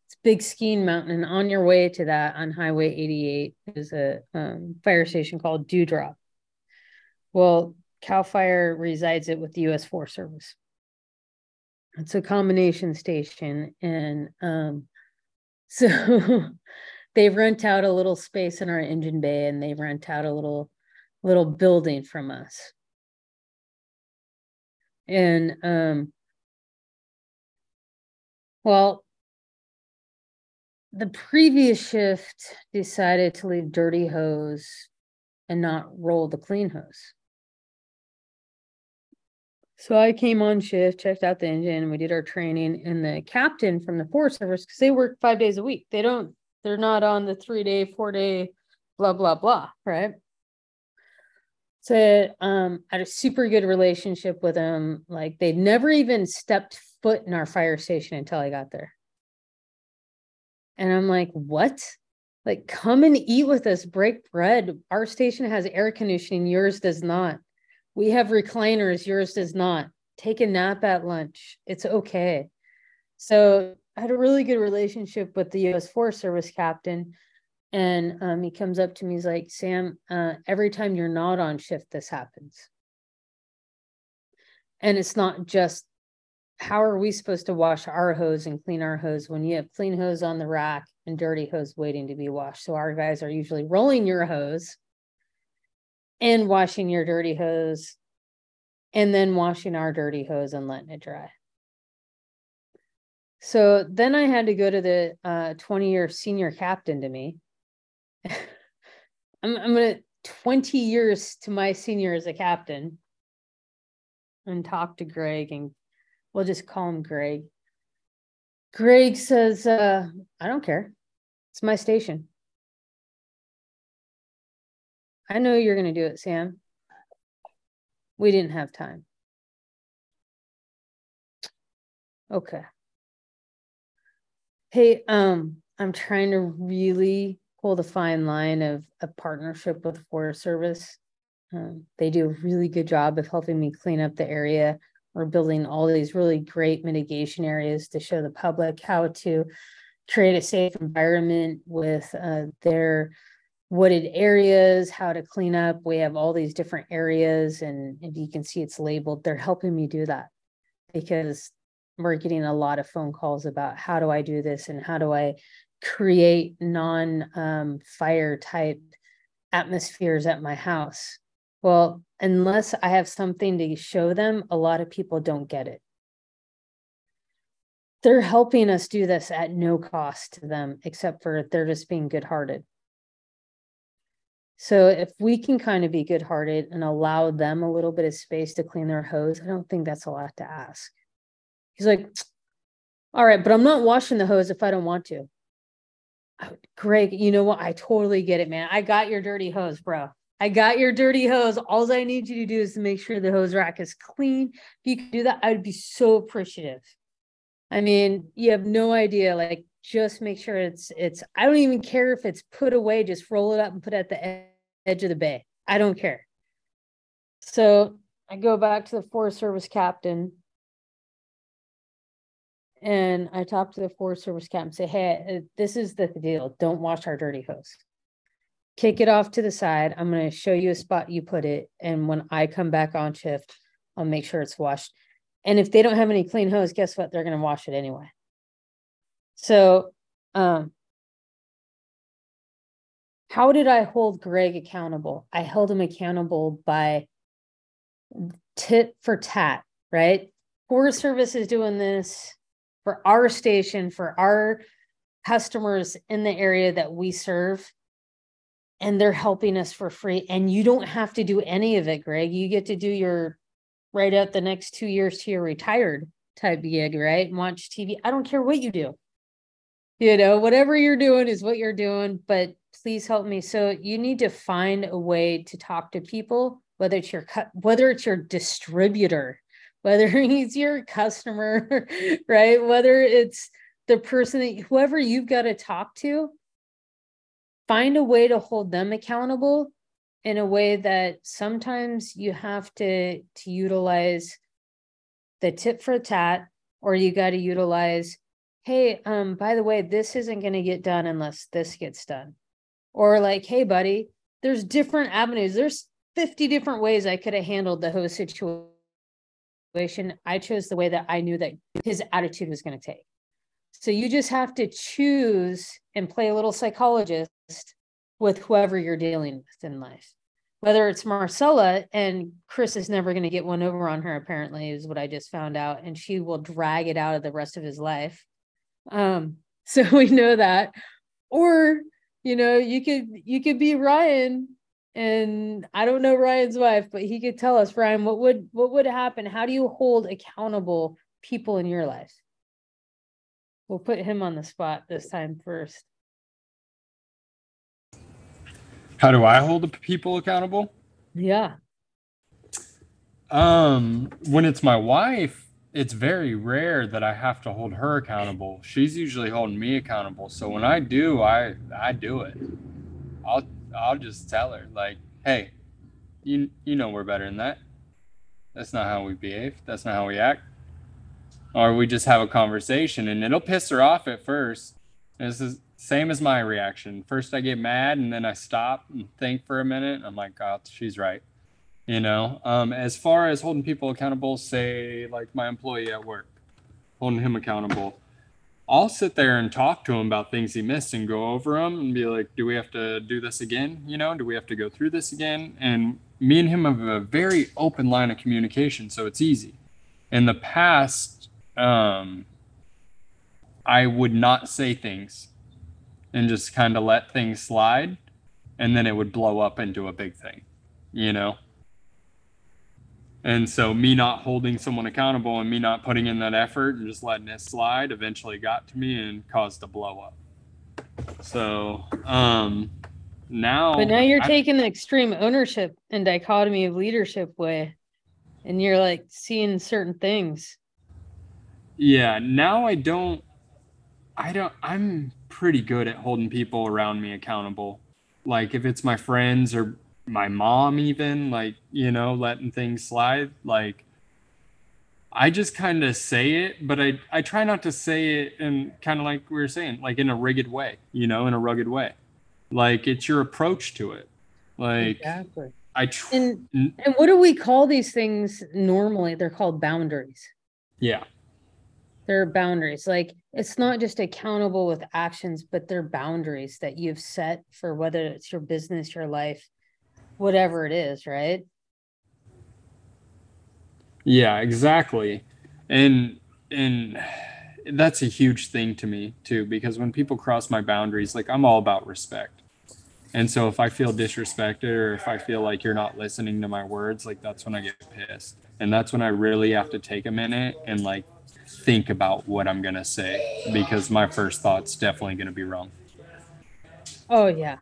It's Big Skiing Mountain, and on your way to that on Highway 88 is a um, fire station called Dewdrop. Well, Cal Fire resides it with the U.S. Forest Service. It's a combination station, and um, *laughs* so they rent out a little space in our engine bay, and they rent out a little little building from us. And um, well, the previous shift decided to leave dirty hose and not roll the clean hose. So I came on shift, checked out the engine, we did our training, and the captain from the Forest Service, because they work five days a week. They don't, they're not on the three day, four day, blah, blah, blah, right? So um, I had a super good relationship with them. Like they'd never even stepped foot in our fire station until I got there. And I'm like, what? Like, come and eat with us, break bread. Our station has air conditioning, yours does not. We have recliners, yours does not. Take a nap at lunch. It's okay. So I had a really good relationship with the US Forest Service captain. And um, he comes up to me, he's like, Sam, uh, every time you're not on shift, this happens. And it's not just how are we supposed to wash our hose and clean our hose when you have clean hose on the rack and dirty hose waiting to be washed? So our guys are usually rolling your hose and washing your dirty hose and then washing our dirty hose and letting it dry. So then I had to go to the uh, 20 year senior captain to me. *laughs* I'm, I'm gonna 20 years to my senior as a captain and talk to Greg and we'll just call him Greg. Greg says, uh, I don't care. It's my station. I know you're going to do it, Sam. We didn't have time. Okay. Hey, um, I'm trying to really hold a fine line of a partnership with Forest Service. Um, they do a really good job of helping me clean up the area. We're building all these really great mitigation areas to show the public how to create a safe environment with uh, their wooded areas, how to clean up. We have all these different areas, and if you can see it's labeled, they're helping me do that because we're getting a lot of phone calls about how do I do this and how do I create non um, fire type atmospheres at my house. Well, unless I have something to show them, a lot of people don't get it. They're helping us do this at no cost to them, except for they're just being good hearted. So if we can kind of be good hearted and allow them a little bit of space to clean their hose, I don't think that's a lot to ask. He's like, all right, but I'm not washing the hose if I don't want to. Oh, Greg, you know what? I totally get it, man. I got your dirty hose, bro. I got your dirty hose. All I need you to do is to make sure the hose rack is clean. If you could do that, I would be so appreciative. I mean, you have no idea. Like, just make sure it's it's. I don't even care if it's put away. Just roll it up and put it at the edge of the bay. I don't care. So I go back to the Forest Service captain and I talk to the Forest Service captain, say, hey, uh, this is the deal. Don't wash our dirty hose. Kick it off to the side. I'm going to show you a spot you put it. And when I come back on shift, I'll make sure it's washed. And if they don't have any clean hose, guess what? They're going to wash it anyway. So, um, how did I hold Greg accountable? I held him accountable by tit for tat, right? Forest Service is doing this for our station, for our customers in the area that we serve. And they're helping us for free. And you don't have to do any of it, Greg. You get to do your right out the next two years to your retired type gig, right? And watch TV. I don't care what you do. You know, whatever you're doing is what you're doing, but please help me. So you need to find a way to talk to people, whether it's your cut, whether it's your distributor whether *laughs* he's your customer, right? Whether it's the person that whoever you've got to talk to, find a way to hold them accountable in a way that sometimes you have to to utilize the tip for tat or you got to utilize hey um by the way this isn't going to get done unless this gets done or like hey buddy there's different avenues there's 50 different ways i could have handled the whole situation situation, I chose the way that I knew that his attitude was going to take. So you just have to choose and play a little psychologist with whoever you're dealing with in life. Whether it's Marcella and Chris is never going to get one over on her, apparently, is what I just found out. And she will drag it out of the rest of his life. Um, *laughs* so we know that. Or, you know, you could you could be Ryan and I don't know Ryan's wife, but he could tell us, Ryan, what would what would happen? How do you hold accountable people in your life? We'll put him on the spot this time first. How do I hold the people accountable? Yeah. Um, when it's my wife, it's very rare that I have to hold her accountable. She's usually holding me accountable. So when I do, I I do it. I'll I'll just tell her like, hey, you you know we're better than that. That's not how we behave. That's not how we act. Or we just have a conversation and it'll piss her off at first. It's the same as my reaction. First I get mad and then I stop and think for a minute. I'm like, oh, she's right. You know, um, as far as holding people accountable, say like my employee at work, holding him accountable. I'll sit there and talk to him about things he missed and go over them and be like, do we have to do this again? You know, do we have to go through this again? And me and him have a very open line of communication, so it's easy. In the past, um, I would not say things and just kind of let things slide, and then it would blow up into a big thing, you know? And so, me not holding someone accountable and me not putting in that effort and just letting it slide eventually got to me and caused a blow up. So, um, now. But now you're I- taking the extreme ownership and dichotomy of leadership way, and you're like seeing certain things. Yeah, now I don't I don't I'm pretty good at holding people around me accountable. Like if it's my friends or my mom even, like, you know, letting things slide, like I just kind of say it, but I I try not to say it and kind of like we were saying, like in a rigid way, you know, in a rugged way. Like it's your approach to it. Like Exactly. I tr- And and what do we call these things normally? They're called boundaries. yeah. They're boundaries. Like it's not just accountable with actions, but they're boundaries that you've set for whether it's your business, your life, whatever it is, right? Yeah, exactly. And and that's a huge thing to me too because when people cross my boundaries, like I'm all about respect. And so if I feel disrespected or if I feel like you're not listening to my words, like that's when I get pissed. And that's when I really have to take a minute and like think about what I'm going to say because my first thought's definitely going to be wrong. Oh yeah.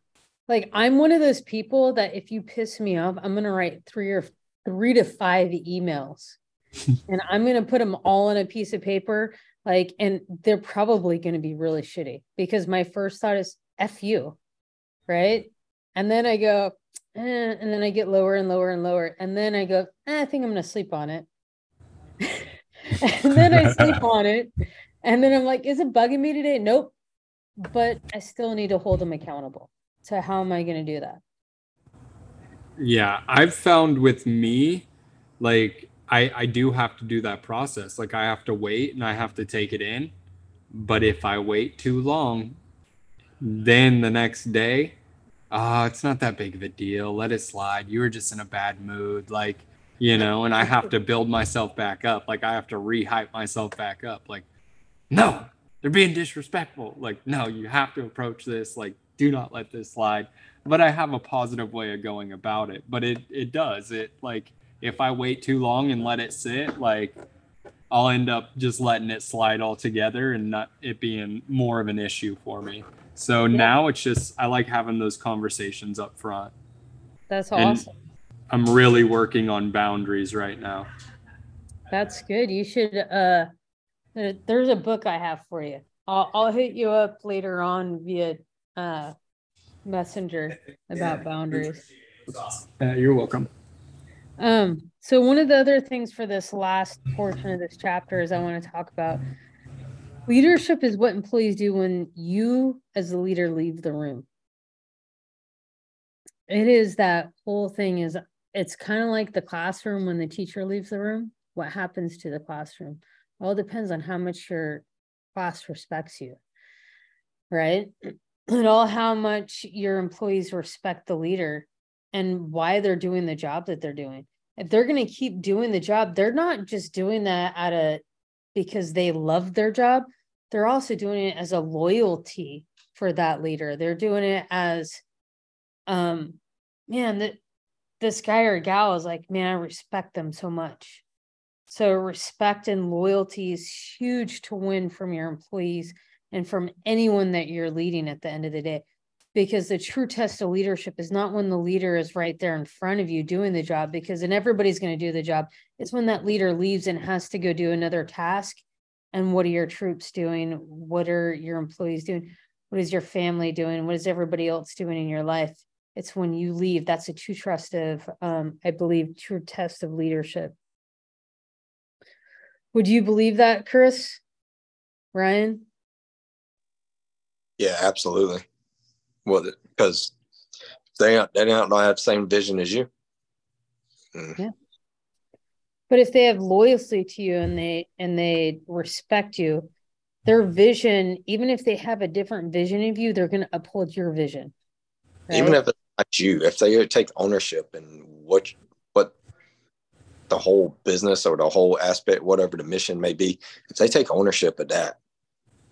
Like I'm one of those people that if you piss me off, I'm gonna write three or three to five emails. *laughs* and I'm gonna put them all on a piece of paper. Like, and they're probably gonna be really shitty because my first thought is F you. Right. And then I go, eh, and then I get lower and lower and lower. And then I go, eh, I think I'm gonna sleep on it. *laughs* and then I sleep *laughs* on it. And then I'm like, is it bugging me today? Nope but I still need to hold them accountable. So how am I going to do that? Yeah, I've found with me, like I I do have to do that process. Like I have to wait and I have to take it in. But if I wait too long, then the next day, ah, it's not that big of a deal. Let it slide. You were just in a bad mood, like you know. And I have to build myself back up. Like I have to rehype myself back up. Like, no, they're being disrespectful. Like, no, you have to approach this. Like, do not let this slide but I have a positive way of going about it. But it it does it like if I wait too long and let it sit, like I'll end up just letting it slide altogether and not it being more of an issue for me. So now it's just I like having those conversations up front. That's And- awesome. I'm really working on boundaries right now. That's good. You should uh there's a book I have for you. I'll I'll hit you up later on via uh messenger about boundaries. Uh, you're welcome. Um, so one of the other things for this last portion of this chapter is I want to talk about leadership is what employees do when you as the leader leave the room. It is that whole thing is it's kind of like the classroom when the teacher leaves the room. What happens to the classroom? All depends on how much your class respects you. Right? And all how much your employees respect the leader and why they're doing the job that they're doing. If they're going to keep doing the job, they're not just doing that at a because they love their job. They're also doing it as a loyalty for that leader. They're doing it as um man, that this guy or gal is like, man, I respect them so much. So respect and loyalty is huge to win from your employees and from anyone that you're leading at the end of the day. Because the true test of leadership is not when the leader is right there in front of you doing the job because then everybody's going to do the job. It's when that leader leaves and has to go do another task. And what are your troops doing? What are your employees doing? What is your family doing? What is everybody else doing in your life? It's when you leave. That's a true trust of um, i believe true test of leadership. Would you believe that chris? Ryan Yeah, absolutely. Well, because they don't, they don't have the same vision as you. Mm. but if they have loyalty to you and they and they respect you their vision, even if they have a different vision of you, they're going to uphold your vision. Even if it's not you, if they take ownership in what what the whole business or the whole aspect, whatever the mission may be, if they take ownership of that,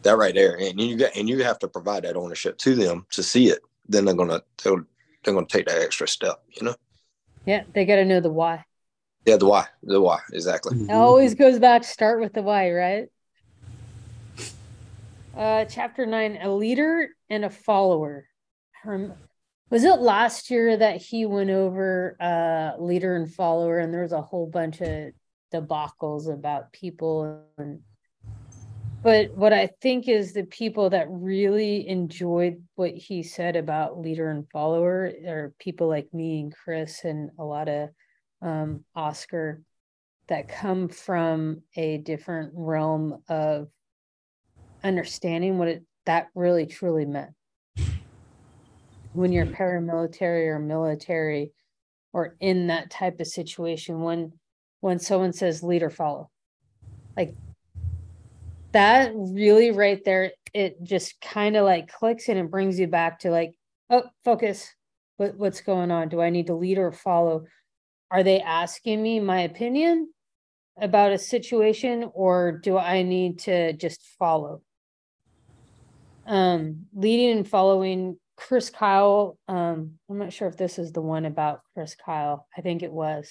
that right there, and you got and you have to provide that ownership to them to see it, then they're gonna they're, they're gonna take that extra step, you know. yeah, they got to know the why. Yeah, the why, the why, exactly. It always goes back to start with the why, right? Uh, chapter nine: a leader and a follower. Um, was it last year that he went over uh leader and follower, and there was a whole bunch of debacles about people and. But what I think is the people that really enjoyed what he said about leader and follower are people like me and Chris and a lot of um, Oscar that come from a different realm of understanding what it that really truly meant. When you're paramilitary or military or in that type of situation, when when someone says leader follow, like that really right there, it just kind of like clicks and it brings you back to like, oh, focus. What what's going on? Do I need to lead or follow? Are they asking me my opinion about a situation or do I need to just follow? Um, leading and following Chris Kyle. Um, I'm not sure if this is the one about Chris Kyle. I think it was.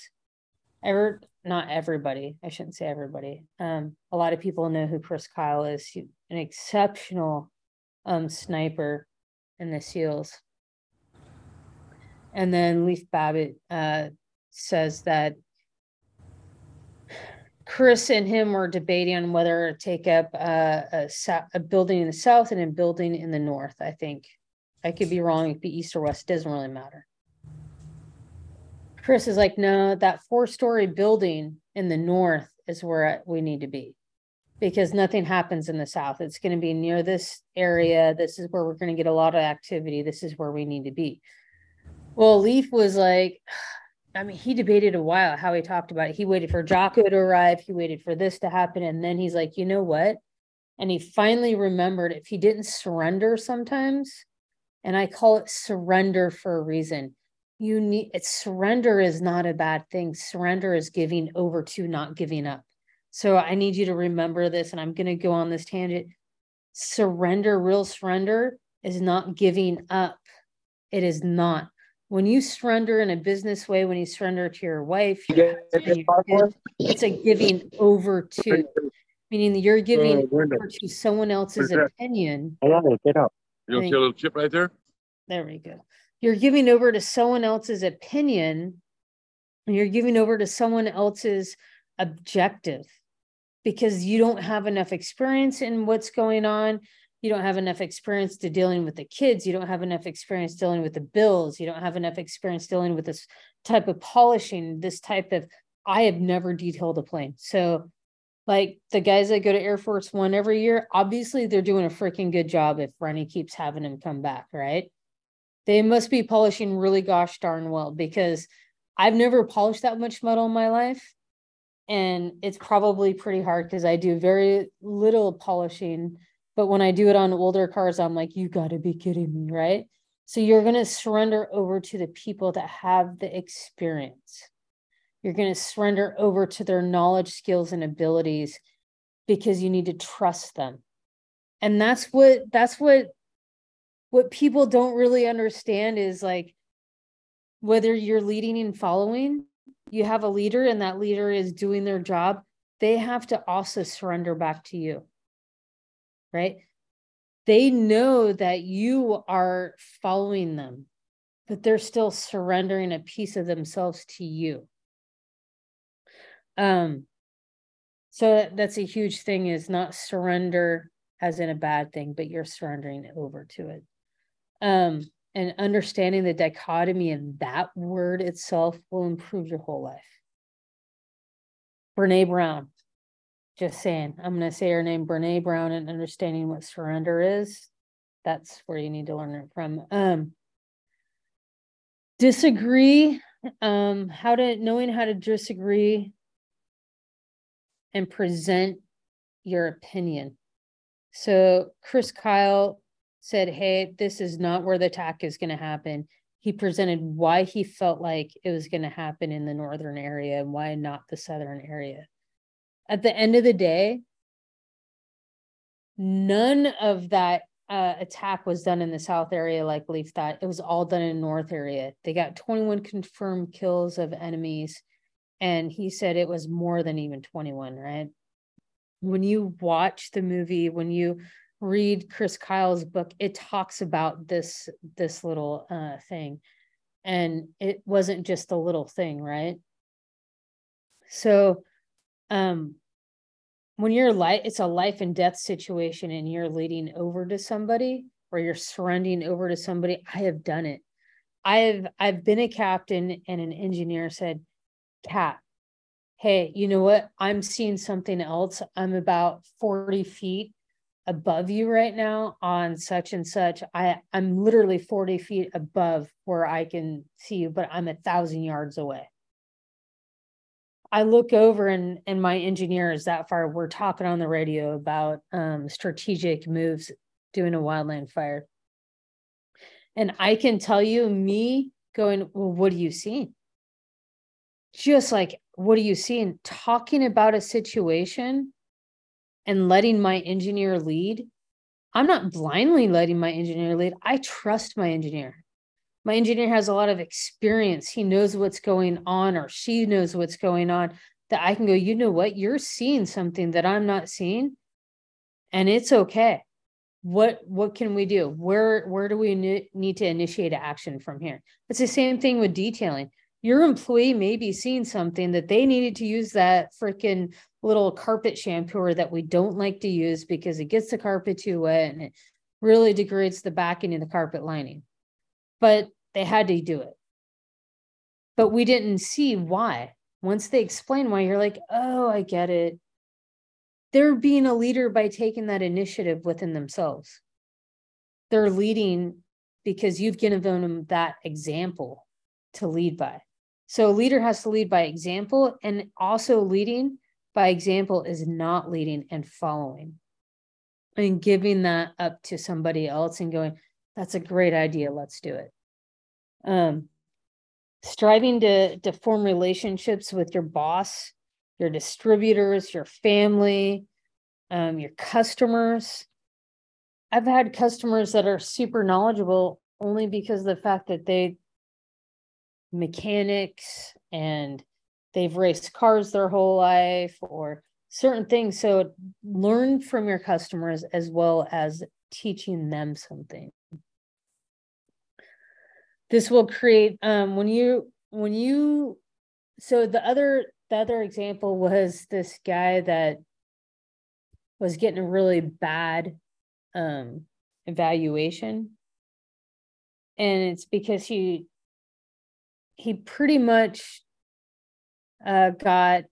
Ever not everybody. I shouldn't say everybody. Um, a lot of people know who Chris Kyle is. He, an exceptional um sniper in the SEALs. And then Leif Babin uh says that Chris and him were debating on whether to take up uh, a, a building in the south and a building in the north. I think I could be wrong. It could be east or west. Doesn't really matter. Chris is like, no, that four-story building in the north is where we need to be, because nothing happens in the south. It's going to be near this area. This is where we're going to get a lot of activity. This is where we need to be. Well, Leif was like, *sighs* I mean, he debated a while how he talked about it. He waited for Jocko to arrive. He waited for this to happen. And then he's like, you know what? And he finally remembered if he didn't surrender sometimes, and I call it surrender for a reason. You need it's surrender is not a bad thing. Surrender is giving over to not giving up. So I need you to remember this, and I'm going to go on this tangent. Surrender, real surrender, is not giving up. It is not when you surrender in a business way, when you surrender to your wife, your husband, your kids, it's a giving over to, meaning that you're giving over to someone else's opinion. Get up. I You don't think- see a little chip right there? There we go. You're giving over to someone else's opinion. And you're giving over to someone else's objective because you don't have enough experience in what's going on. You don't have enough experience to dealing with the kids. You don't have enough experience dealing with the bills. You don't have enough experience dealing with this type of polishing, this type of, I have never detailed a plane. So like the guys that go to Air Force One every year, obviously they're doing a freaking good job if Renny keeps having him come back, right? They must be polishing really gosh darn well because I've never polished that much metal in my life. And it's probably pretty hard because I do very little polishing. But when I do it on older cars, I'm like, you got to be kidding me, right? So you're going to surrender over to the people that have the experience. You're going to surrender over to their knowledge, skills, and abilities because you need to trust them. And that's what that's what what people don't really understand is like whether you're leading and following, you have a leader and that leader is doing their job, they have to also surrender back to you. Right? They know that you are following them, but they're still surrendering a piece of themselves to you. Um so that- that's a huge thing is not surrender as in a bad thing, but you're surrendering over to it. Um, and understanding the dichotomy in that word itself will improve your whole life. Brene Brown, just saying, I'm going to say her name, Brene Brown, and understanding what surrender is. That's where you need to learn it from. Um, disagree, um, how to knowing how to disagree and present your opinion. So Chris Kyle said, Hey, this is not where the attack is going to happen. He presented why he felt like it was going to happen in the northern area and why not the southern area. At the end of the day, none of that uh, attack was done in the south area like Leif thought. It was all done in north area. They got 21 confirmed kills of enemies, and he said it was more than even 21, right? When you watch the movie, when you read Chris Kyle's book, it talks about this this little uh, thing, and it wasn't just a little thing, right? So, um, when you're like it's a life and death situation and you're leading over to somebody or you're surrendering over to somebody i have done it. I've i've been a captain and an engineer said cap hey you know what? I'm seeing something else. I'm about 40 feet above you right now on such and such i i'm literally 40 feet above where i can see you but i'm a thousand yards away I look over and and my engineer is that far. We're talking on the radio about um, strategic moves doing a wildland fire. And I can tell you, me going, well, what are you seeing? Just like, what are you seeing? Talking about a situation and letting my engineer lead. I'm not blindly letting my engineer lead. I trust my engineer my engineer has a lot of experience. He knows what's going on, or she knows what's going on. That I can go, you know what? You're seeing something that I'm not seeing, and it's okay. What what can we do? Where where do we need to initiate action from here? It's the same thing with detailing. Your employee may be seeing something that they needed to use that freaking little carpet shampooer that we don't like to use because it gets the carpet too wet and it really degrades the backing of the carpet lining but they had to do it. But we didn't see why. Once they explain why, you're like, oh, I get it. They're being a leader by taking that initiative within themselves. They're leading because you've given them that example to lead by. So a leader has to lead by example, and also leading by example is not leading and following and giving that up to somebody else and going, that's a great idea. Let's do it. Um, striving to, to form relationships with your boss, your distributors, your family, um, your customers. I've had customers that are super knowledgeable only because of the fact that they mechanics and they've raced cars their whole life or certain things. So learn from your customers as well as teaching them something this will create um when you when you so the other the other example was this guy that was getting a really bad um evaluation and it's because he he pretty much uh got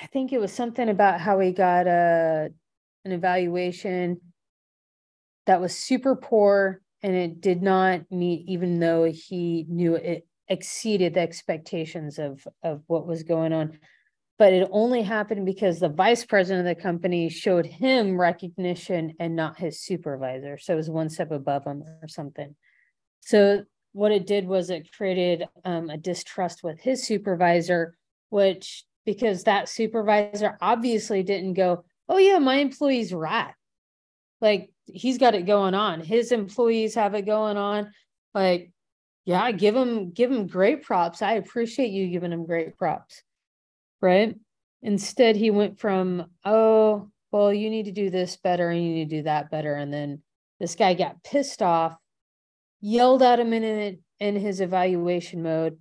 i think it was something about how he got a uh, an evaluation that was super poor and it did not meet even though he knew it exceeded the expectations of of what was going on. But it only happened because the vice president of the company showed him recognition and not his supervisor. So it was one step above him or something. So what it did was it created um, a distrust with his supervisor which because that supervisor obviously didn't go oh yeah my employee's rat like he's got it going on. His employees have it going on. Like, yeah, give him give him great props. I appreciate you giving him great props. Right? Instead, he went from, oh, well, you need to do this better and you need to do that better. And then this guy got pissed off, yelled at him in in his evaluation mode.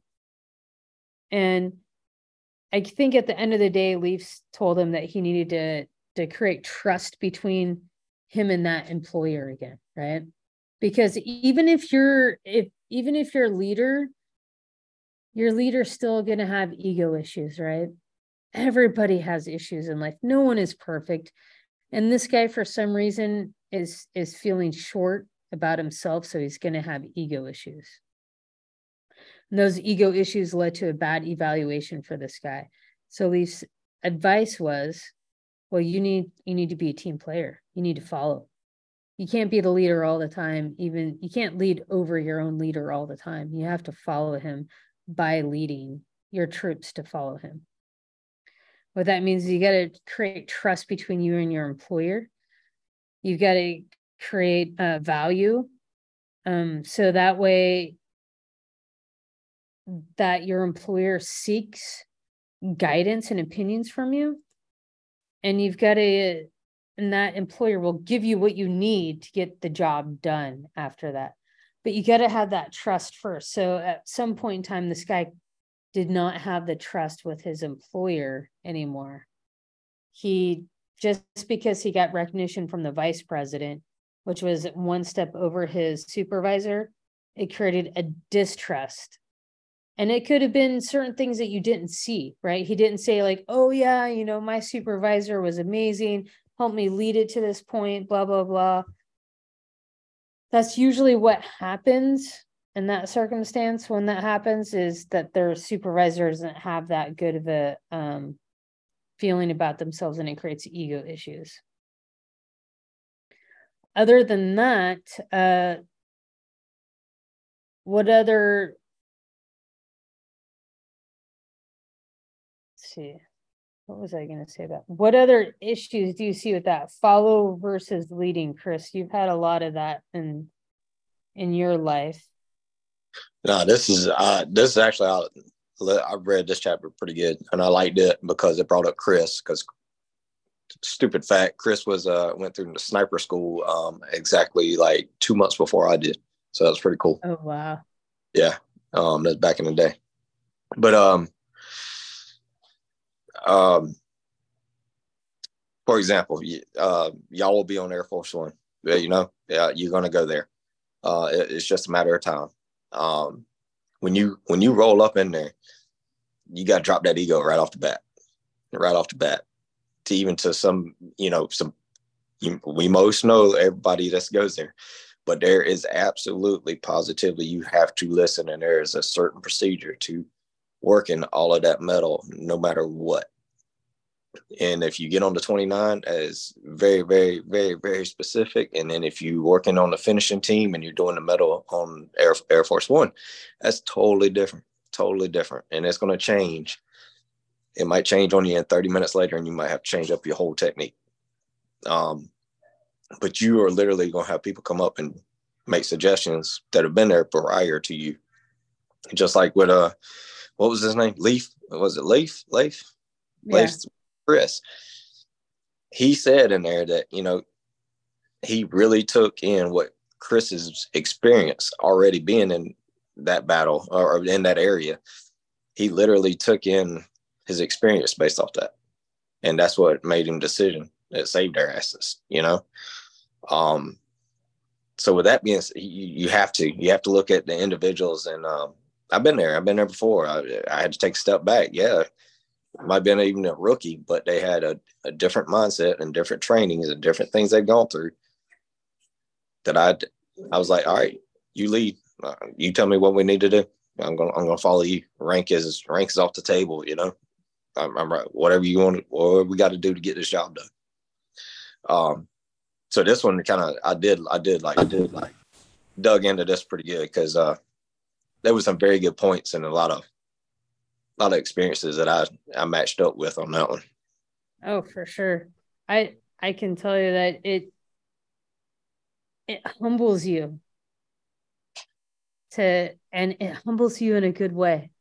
And I think at the end of the day, Leif's told him that he needed to to create trust between him and that employer again, right? Because even if you're if even if you're a leader, your leader's still going to have ego issues, right? Everybody has issues in life. No one is perfect. And this guy for some reason is is feeling short about himself, so he's going to have ego issues. And those ego issues led to a bad evaluation for this guy. So Leif's advice was well you need you need to be a team player. You need to follow. You can't be the leader all the time even you can't lead over your own leader all the time. You have to follow him by leading your troops to follow him. What that means is you got to create trust between you and your employer. You got to create uh, value um, so that way that your employer seeks guidance and opinions from you. And you've got to and that employer will give you what you need to get the job done after that. But you got to have that trust first. So at some point in time this guy did not have the trust with his employer anymore. He just because he got recognition from the vice president which was one step over his supervisor it created a distrust and it could have been certain things that you didn't see right he didn't say like oh yeah you know my supervisor was amazing helped me lead it to this point, blah, blah, blah. That's usually what happens in that circumstance when that happens is that their supervisor doesn't have that good of a um, feeling about themselves and it creates ego issues. Other than that, uh, what other see what was I going to say about what other issues do you see with that follow versus leading, Chris? You've had a lot of that in in your life. No, this is uh this is actually I, I read this chapter pretty good, and I liked it because it brought up Chris. Because stupid fact, Chris was uh went through the sniper school um exactly like two months before I did, so that's pretty cool. Oh wow! Yeah, um, that's back in the day. But um, um, for example, uh, y'all will be on Air Force One. You know, yeah, you're gonna go there. Uh, it, it's just a matter of time. Um, when you when you roll up in there, you got to drop that ego right off the bat, right off the bat. To even to some, you know, some you, we most know everybody that goes there, but there is absolutely positively you have to listen, and there is a certain procedure to working all of that metal, no matter what. And if you get on the 29, it's very, very, very, very specific. And then if you're working on the finishing team and you're doing the medal on Air, Air Force One, that's totally different, totally different. And it's going to change. It might change on you in 30 minutes later, and you might have to change up your whole technique. Um, but you are literally going to have people come up and make suggestions that have been there prior to you. Just like with uh, what was his name? Leif? Was it Leif? Leif? Yeah. Leif Chris, he said in there that, you know, he really took in what Chris's experience already being in that battle or in that area. He literally took in his experience based off that. And that's what made him decision that saved our asses, you know? Um, so with that being said, you, you have to, you have to look at the individuals and, um, I've been there. I've been there before. I, I had to take a step back. Yeah, might have been even a rookie, but they had a, a different mindset and different trainings and different things they've gone through. That I, I was like, all right, you lead. Uh, you tell me what we need to do. I'm gonna I'm gonna follow you. Rank is rank is off the table. You know, I'm, I'm right. Whatever you want, whatever we got to do to get this job done. Um, so this one kind of I did I did like I did like dug into this pretty good because uh, there was some very good points and a lot of a lot of experiences that I I matched up with on that one. Oh, for sure. I I can tell you that it it humbles you to and it humbles you in a good way.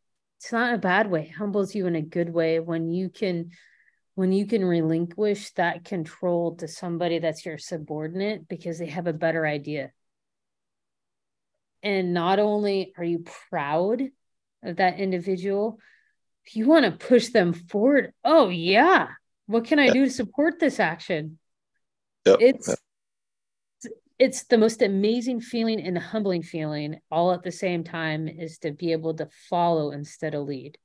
It's not a bad way. It humbles you in a good way when you can when you can relinquish that control to somebody that's your subordinate because they have a better idea. And not only are you proud of that individual, you want to push them forward, oh yeah, what can I do to support this action? Yep. It's it's the most amazing feeling and the humbling feeling all at the same time is to be able to follow instead of lead.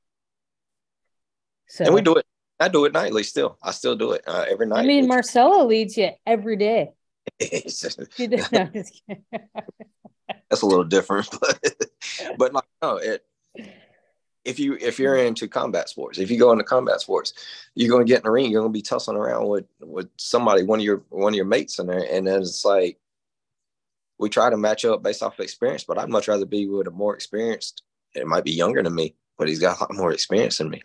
So and we do it. I do it nightly still. I still do it uh, every night. I mean, Marcella leads you every day. *laughs* *laughs* no, That's a little different, *laughs* but but like, no, it if you if you're into combat sports, if you go into combat sports, you're gonna get in the ring, you're gonna be tussling around with with somebody, one of your one of your mates in there, and then it's like we try to match up based off of experience, but I'd much rather be with a more experienced. It might be younger than me, but he's got a lot more experience than me.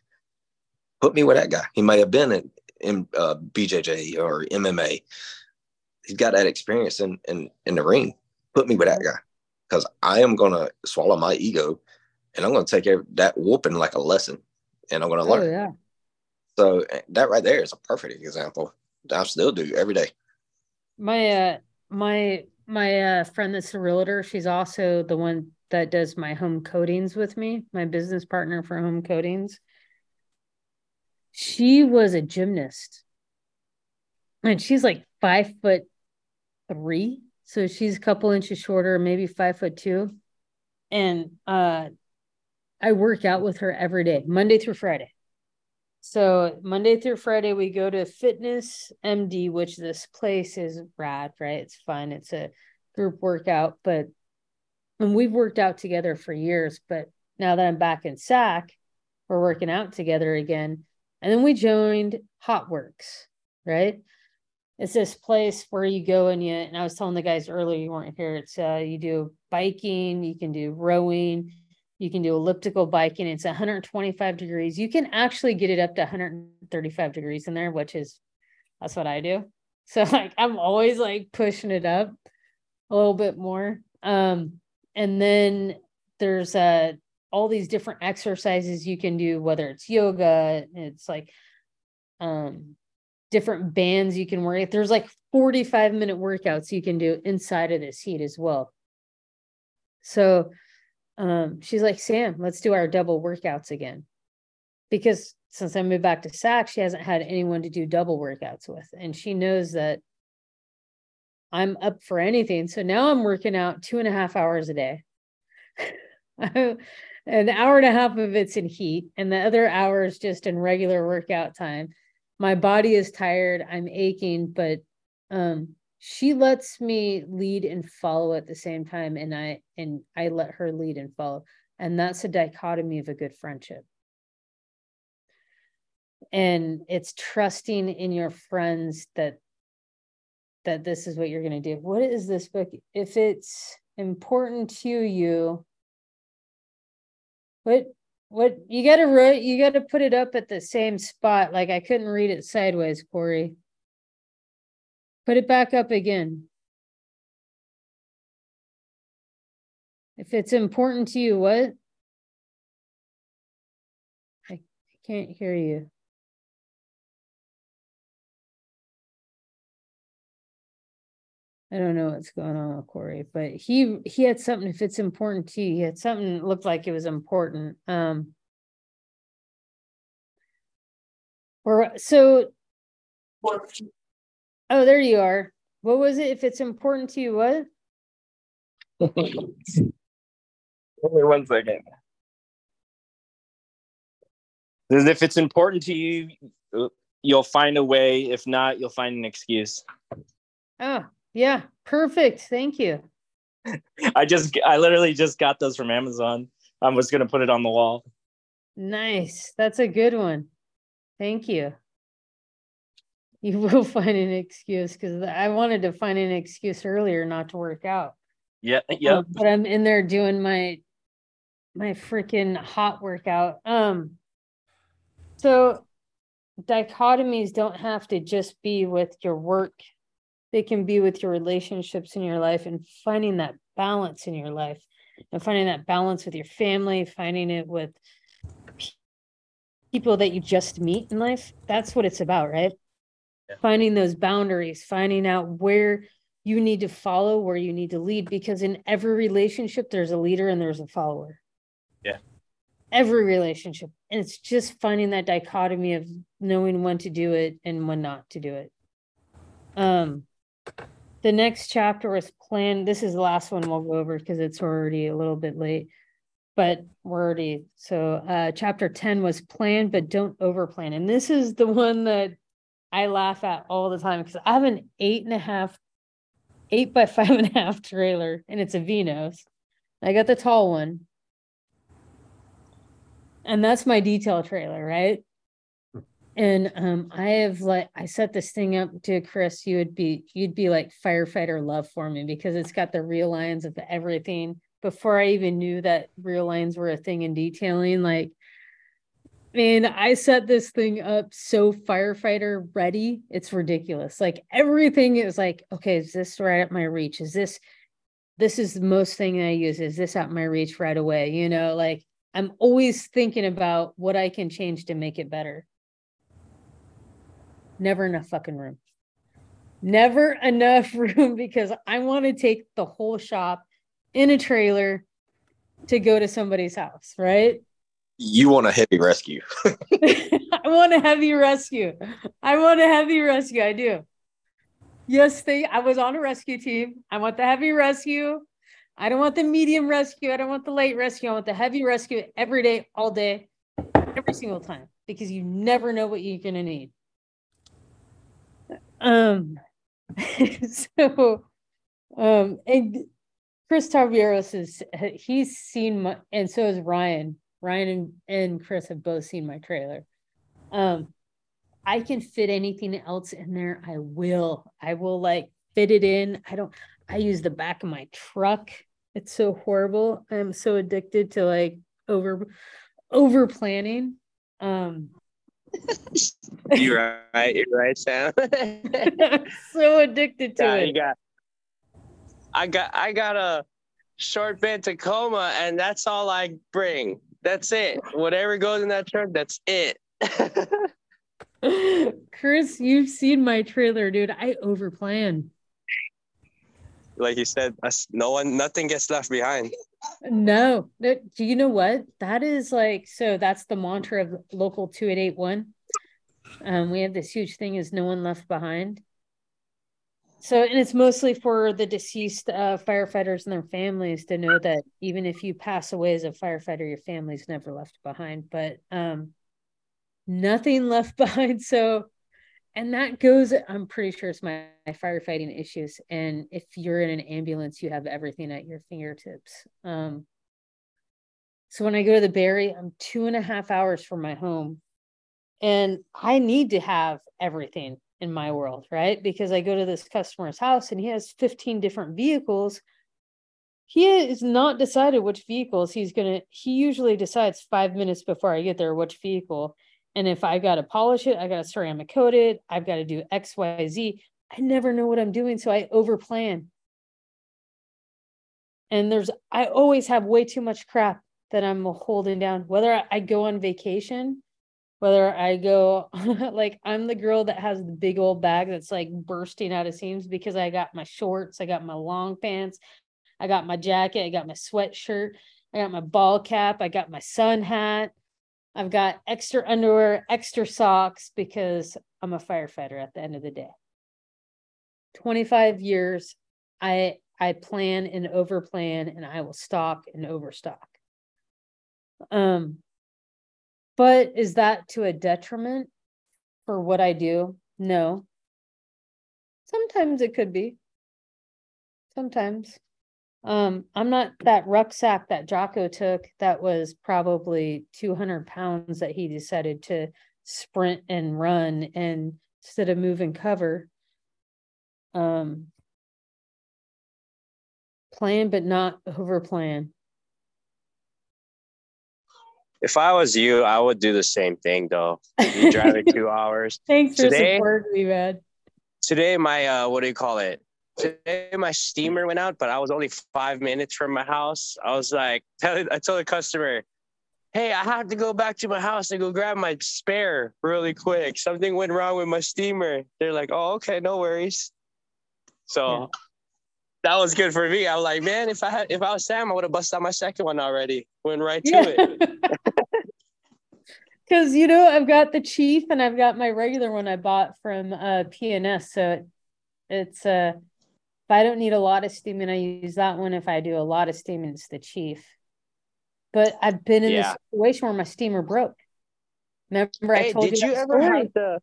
Put me with that guy. He may have been in, in uh, BJJ or MMA. He's got that experience in, in in the ring. Put me with that guy because I am gonna swallow my ego, and I'm gonna take every, that whooping like a lesson, and I'm gonna learn. Oh, yeah. So eh, that right there is a perfect example. I still do every day. My uh my my uh friend that's a realtor, she's also the one that does my home coatings with me, my business partner for home coatings. She was a gymnast. And she's like five foot three. So she's a couple inches shorter, maybe five foot two. And uh I work out with her every day, Monday through Friday. So Monday through Friday, we go to Fitness MD, which this place is rad, right? It's fun. It's a group workout, but and we've worked out together for years. But now that I'm back in SAC, we're working out together again. And then we joined HOTWORX, right? It's this place where you go and you, and I was telling the guys earlier, you weren't here. It's uh, you do biking, you can do rowing, you can do elliptical biking. It's 125 degrees. You can actually get it up to 135 degrees in there, which is that's what I do. So *laughs* like I'm always like pushing it up a little bit more. Um, and then there's uh all these different exercises you can do, whether it's yoga, it's like um different bands you can work. There's like 45 minute workouts you can do inside of this heat as well. So um, she's like, Sam, let's do our double workouts again. Because since I moved back to SAC, she hasn't had anyone to do double workouts with. And she knows that I'm up for anything. So now I'm working out two and a half hours a day. *laughs* An hour and a half of it's in heat, and the other hour is just in regular workout time. My body is tired. I'm aching, but um, she lets me lead and follow at the same time and i and i let her lead and follow. And that's a dichotomy of a good friendship. And it's trusting in your friends that that this is what you're going to do. What is this book? If it's important to you what what you got to write you got to put it up at the same spot. Like i couldn't read it sideways corey Put it back up again. If it's important to you, what? I, can't hear you. I don't know what's going on with Corey, but he he had something. If it's important to you, he had something that looked like it was important. Um, or so Oh, there you are. What was it? If it's important to you, what? *laughs* Only one second. If it's important to you, you'll find a way. If not, you'll find an excuse. Oh, yeah. Perfect. Thank you. *laughs* I just, I literally just got those from Amazon. I was going to put it on the wall. Nice. That's a good one. Thank you you will *laughs* find an excuse because I wanted to find an excuse earlier not to work out. Yeah, yeah. Uh, but I'm in there doing my my freaking hot workout. Um so dichotomies don't have to just be with your work. They can be with your relationships in your life and finding that balance in your life and finding that balance with your family, finding it with people that you just meet in life. That's what it's about, right? Finding those boundaries, finding out where you need to follow, where you need to lead, because in every relationship, there's a leader and there's a follower. Yeah. Every relationship. And it's just finding that dichotomy of knowing when to do it and when not to do it. Um, the next chapter is plan. This is the last one we'll go over because it's already a little bit late, but we're already so uh chapter 10 was plan, but don't over plan. And this is the one that I laugh at all the time because I have an eight and a half, eight by *laughs* five and a half trailer, and it's a Vinos. I got the tall one, and that's my detail trailer, right? And um, I have like I set this thing up to Chris. You would be you'd be like firefighter love for me because it's got the real lines of everything. Before I even knew that real lines were a thing in detailing, like man, I set this thing up so firefighter ready. It's ridiculous. Like everything is like, okay, is this right at my reach? Is this this is the most thing I use? Is this at my reach right away? You know, like I'm always thinking about what I can change to make it better. Never enough fucking room. Never enough *laughs* room because I want to take the whole shop in a trailer to go to somebody's house, right? You want a heavy rescue. *laughs* *laughs* I want a heavy rescue. I want a heavy rescue. I do. Yes, they I was on a rescue team. I want the heavy rescue. I don't want the medium rescue. I don't want the light rescue. I want the heavy rescue every day, all day, every single time, because you never know what you're gonna need. Um *laughs* so um and Chris Tavieros is he's seen my and so is Ryan. Ryan and, and Chris have both seen my trailer. Um I can fit anything else in there. I will. I will like fit it in. I don't I use the back of my truck. It's so horrible. I'm so addicted to like over over planning. Um *laughs* you're right. You're right, Sam. *laughs* so addicted to yeah, it. You got, I got I got a short bed Tacoma, and that's all I bring. That's it. Whatever goes in that truck, that's it. *laughs* Chris, you've seen my trailer, dude. I overplan. Like you said, no one, nothing gets left behind. No, do you know what? That is like so. That's the mantra of local two eight eight one. Um, we have this huge thing: is no one left behind. So, and it's mostly for the deceased uh, firefighters and their families to know that even if you pass away as a firefighter, your family's never left behind. But um, nothing left *laughs* behind. So, and that goes, I'm pretty sure it's my, my, firefighting issues. And if you're in an ambulance, you have everything at your fingertips. Um, so when I go to the Barry, I'm two and a half hours from my home. And I need to have everything in my world, right? Because I go to this customer's house and he has 15 different vehicles. He is not decided which vehicles he's going to, he usually decides five minutes before I get there which vehicle and if I got to polish it, I got to ceramic coat it, I've got to do X, Y, Z. I never know what I'm doing. So I over plan. And there's, I always have way too much crap that I'm holding down, whether I go on vacation, whether I go, *laughs* like, I'm the girl that has the big old bag that's like bursting out of seams because I got my shorts, I got my long pants, I got my jacket, I got my sweatshirt, I got my ball cap, I got my sun hat. I've got extra underwear, extra socks because I'm a firefighter at the end of the day. 25 years, I I plan and overplan and I will stock and overstock. Um but is that to a detriment for what I do? No. Sometimes it could be. Sometimes. Um, I'm not that rucksack that Jocko took that was probably 200 pounds that he decided to sprint and run and instead of move and cover. Um, plan, but not over plan. If I was you, I would do the same thing though. You drive it two *laughs* hours. Thanks for today, supporting me, man. Today, my uh, what do you call it? today my steamer went out, but I was only five minutes from my house. I was like, *laughs* I told the customer, hey, I have to go back to my house and go grab my spare really quick. Something went wrong with my steamer. They're like, oh, okay, no worries. So. That was good for me. I was like, man, if I had if I was Sam, I would have busted out my second one already. Went right to yeah. *laughs* it. Because you know, I've got the chief and I've got my regular one I bought from uh P&S. So it's uh if I don't need a lot of steaming, I use that one. If I do a lot of steaming, it's the chief. But I've been in yeah. this situation where my steamer broke. Remember, hey, I told did you, you ever story? have the?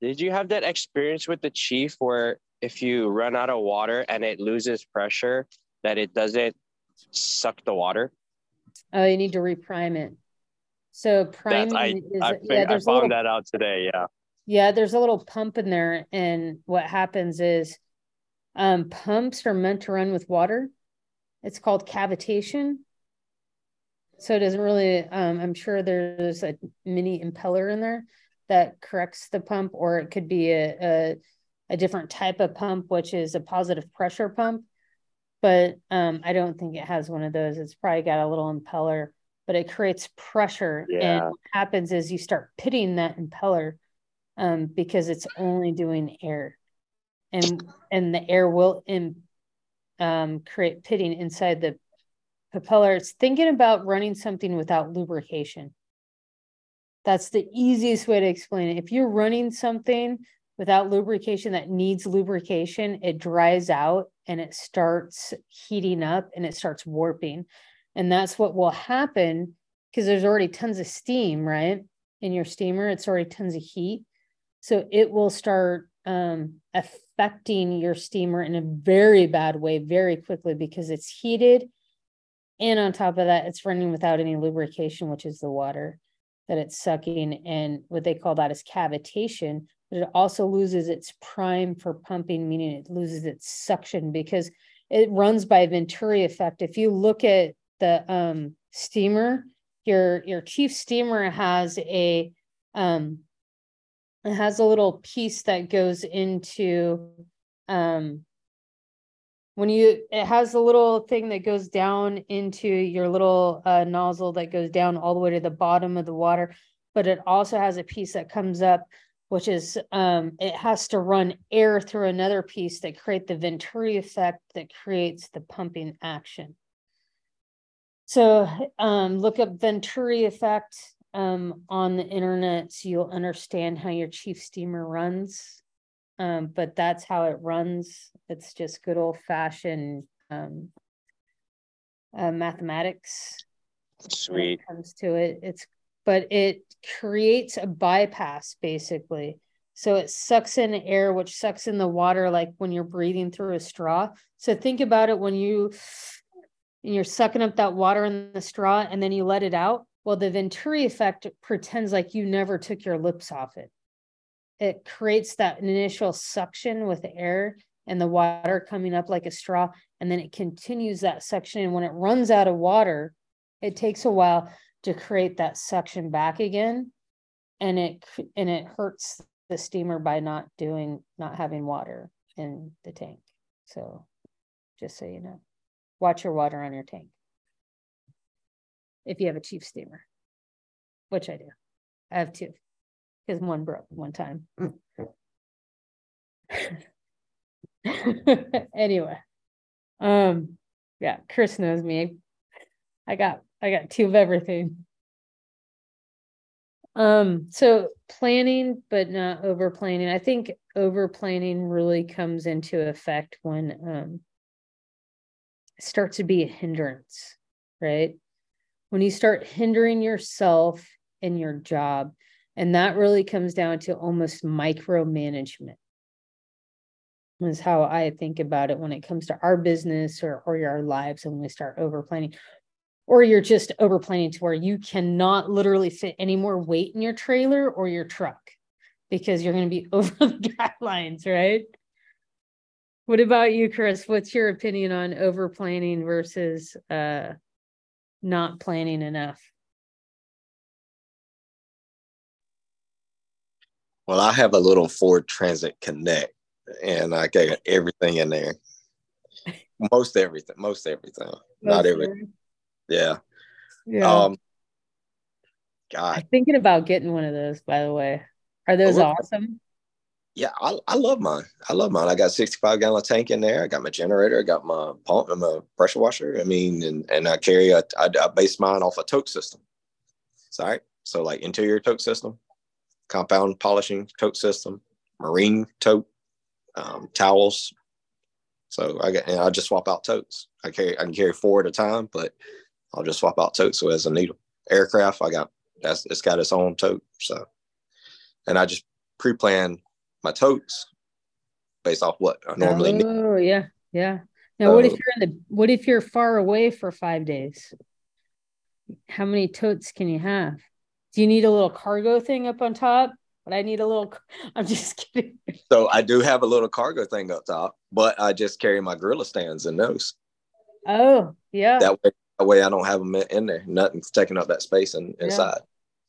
Did you have that experience with the chief where if you run out of water and it loses pressure, that it doesn't suck the water? Oh, you need to reprime it. So priming I, is I, yeah, fig- I there's a little found that out today. Yeah. Yeah, there's a little pump in there, and what happens is um, pumps are meant to run with water. It's called cavitation. So it doesn't really, um, I'm sure there's a mini impeller in there that corrects the pump, or it could be a, a, a different type of pump, which is a positive pressure pump. But um, I don't think it has one of those. It's probably got a little impeller, but it creates pressure. And what happens is you start pitting that impeller um, because it's only doing air, and and the air will in, um, create pitting inside the propeller. It's thinking about running something without lubrication. That's the easiest way to explain it. If you're running something without lubrication that needs lubrication, it dries out and it starts heating up and it starts warping. And that's what will happen because there's already tons of steam, right? In your steamer, it's already tons of heat. So it will start um, affecting your steamer in a very bad way very quickly because it's heated. And on top of that, it's running without any lubrication, which is the water that it's sucking. And what they call that is cavitation. It also loses its prime for pumping, meaning it loses its suction because it runs by Venturi effect. If you look at the um, steamer, your your chief steamer has a um, it has a little piece that goes into um when you it has a little thing that goes down into your little uh, nozzle that goes down all the way to the bottom of the water but it also has a piece that comes up which is um it has to run air through another piece that create the venturi effect that creates the pumping action so um look up venturi effect um, on the internet, so you'll understand how your chief steamer runs. Um, but that's how it runs. It's just good old fashioned um, uh, mathematics when Sweet. it comes to it. It's but it creates a bypass basically. So it sucks in air, which sucks in the water, like when you're breathing through a straw. So think about it when you and you're sucking up that water in the straw and then you let it out. Well, the Venturi effect pretends like you never took your lips off it. It creates that initial suction with air and the water coming up like a straw, and then it continues that suction. And when it runs out of water, it takes a while to create that suction back again, and it and it hurts the steamer by not doing not having water in the tank. So, just so you know, watch your water on your tank if you have a chief steamer, which I do. I have two, because one broke one time. *laughs* anyway, um, yeah, Chris knows me. I got I got two of everything. Um, so planning, but not over planning. I think over planning really comes into effect when um it starts to be a hindrance, right? when you start hindering yourself in your job. And that really comes down to almost micromanagement, is how I think about it when it comes to our business or, or our lives. And when we start over planning, or you're just over planning to where you cannot literally fit any more weight in your trailer or your truck because you're going to be *laughs* over the guidelines, right? What about you, Chris? What's your opinion on over planning versus uh not planning enough. Well, I have a little Ford Transit Connect, and I got everything in there. *laughs* Most everything, most everything, not everything. Yeah. Yeah. Um. God, I'm thinking about getting one of those, by the way. Are those we're- awesome? yeah, I, I love mine. I love mine. I got 65 gallon tank in there. I got my generator. I got my pump and my pressure washer. I mean, and, and I carry a, I, I base mine off a tote system. Sorry. So like interior tote system, compound polishing tote system, marine tote, um, towels. So I got, and I just swap out totes. I carry, I can carry four at a time, but I'll just swap out totes. So as a needle aircraft, I got, that's, it's got its own tote. So, and I just pre-plan my totes based off what I normally need. Oh, yeah, yeah. Now, what if you're in the, what if you're far away for five days? How many totes can you have? Do you need a little cargo thing up on top? But I need a little. *laughs* I'm just kidding. So I do have a little cargo thing up top, but I just carry my gorilla stands and those. Oh yeah. That way, that way I don't have them in there. Nothing's taking up that space in, inside.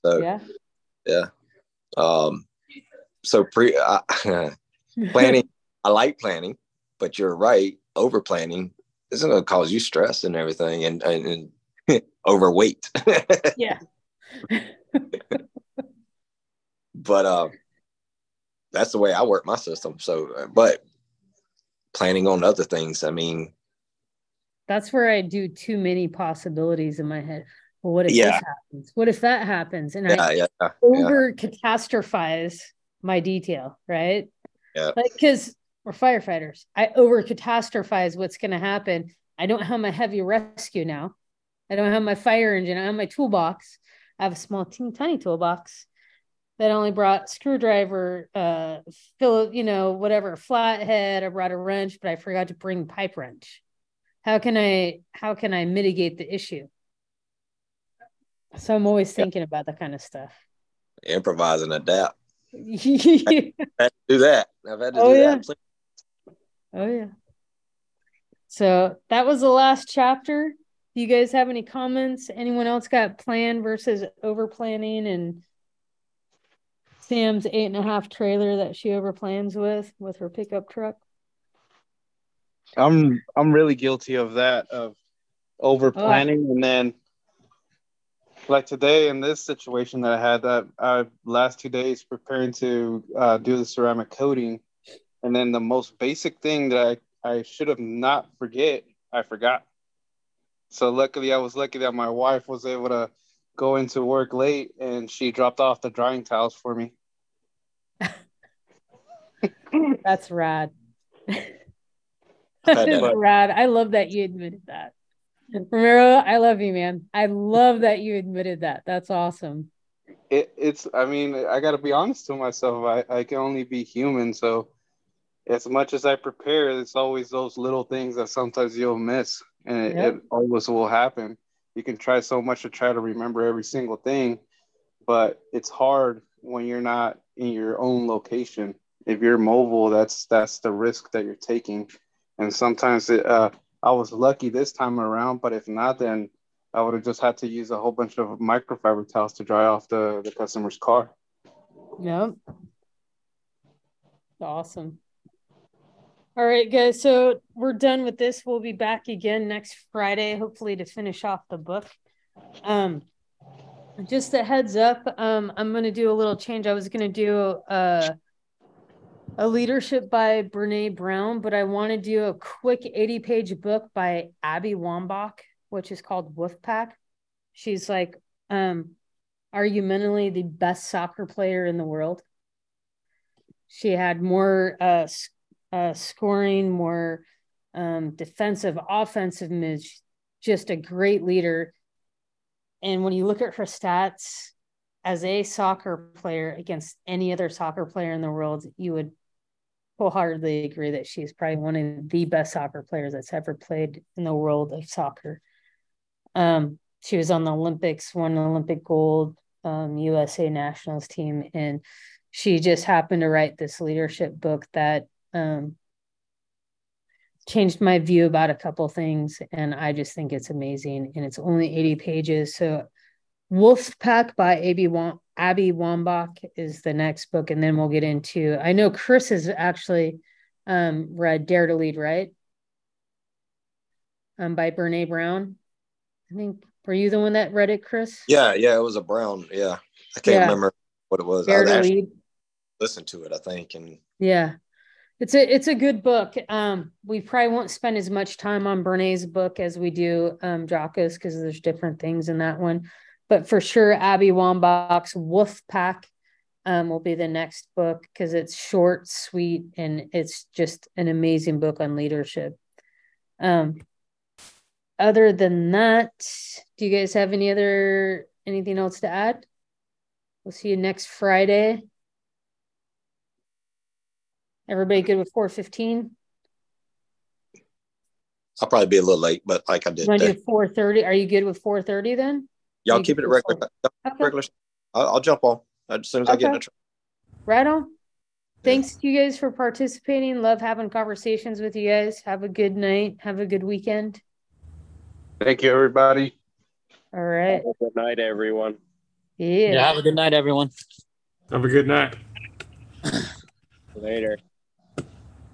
So yeah. yeah. Um. So pre uh, *laughs* planning. I like planning, but you're right. Over planning isn't going to cause you stress and everything, and and, and *laughs* overweight. *laughs* yeah. but um, that's the way I work my system. So, uh, but planning on other things, I mean, That's where I do too many possibilities in my head. Well, what if Yeah. this happens? What if that happens? And yeah, I yeah, over catastrophize my detail, right? Yeah. Like, because we're firefighters, I over catastrophize what's going to happen. I don't have my heavy rescue now. I don't have my fire engine. I have my toolbox. I have a small, teeny tiny toolbox that only brought screwdriver, uh, fill, you know, whatever, flathead. I brought a wrench, but I forgot to bring pipe wrench. How can I, how can I mitigate the issue? So I'm always thinking about that kind of stuff. Improvise and adapt. yeah. *laughs* Had to do that. I've had to Oh, do yeah. that. Oh yeah. So that was the last chapter. Do you guys have any comments? Anyone else got plan versus over planning and Sam's eight and a half trailer that she over plans with with her pickup truck? I'm I'm really guilty of that of over planning and then like today in this situation that I had that I last two days preparing to uh, do the ceramic coating and then the most basic thing that I, I should have not forget I forgot. So luckily I was lucky that my wife was able to go into work late and she dropped off the drying towels for me. *laughs* That's rad. *laughs* I've That had is that. rad. I love that you admitted that. Romero, I love you, man. I love that you admitted that. That's awesome. it, it's i mean i gotta be honest to myself I, I can only be human so as much as i prepare it's always those little things that sometimes you'll miss and it, Yep. it always will happen you can try so much to try to remember every single thing but it's hard when you're not in your own location if you're mobile that's that's the risk that you're taking and sometimes it, uh, i was lucky this time around but if not then I would have just had to use a whole bunch of microfiber towels to dry off the, the customer's car. Yep. Awesome. All right, guys. So we're done with this. We'll be back again next Friday, hopefully to finish off the book. Um, just a heads up, um, I'm gonna do a little change. I was gonna do a a leadership by Brene Brown, but I want to do a quick 80 page book by Abby Wambach, which is called Wolfpack. She's like um argumentally the best soccer player in the world. She had more uh, uh scoring, more um defensive, offensive moves, just a great leader. And when you look at her stats as a soccer player against any other soccer player in the world, you would wholeheartedly agree that she's probably one of the best soccer players that's ever played in the world of soccer. Um, she was on the Olympics, won Olympic gold, um, USA nationals team, and she just happened to write this leadership book that um, changed my view about a couple things, and I just think it's amazing. And it's only eighty pages, so Wolfpack by Abby Abby Wambach is the next book, and then we'll get into. I know Chris has actually um, read Dare to Lead, right? Um, by Brene Brown. I think were you the one that read it, Chris? Yeah, yeah, it was a brown. Yeah, I can't Yeah. remember what it was. I Dare to actually Lead. listened to it, I think, and Yeah. It's a it's a good book. Um, we probably won't spend as much time on Brene's book as we do um Jocko's because there's different things in that one. But for sure, Abby Wambach's Wolf Pack um will be the next book because it's short, sweet, and it's just an amazing book on leadership. Um other than that, do you guys have any other anything else to add? We'll see you next Friday. Everybody good with four fifteen? I'll probably be a little late, but like I did, Want to do four thirty? Are you good with four thirty then? Y'all keep it regular. Okay. regular. I'll, I'll jump on as soon as I get in Okay. the truck. Right on. Thanks to you guys for participating. Love having conversations with you guys. Have a good night. Have a good weekend. Thank you, everybody. All right. Good night, everyone. Yeah. Yeah, have a good night, everyone. Have a good night. Later.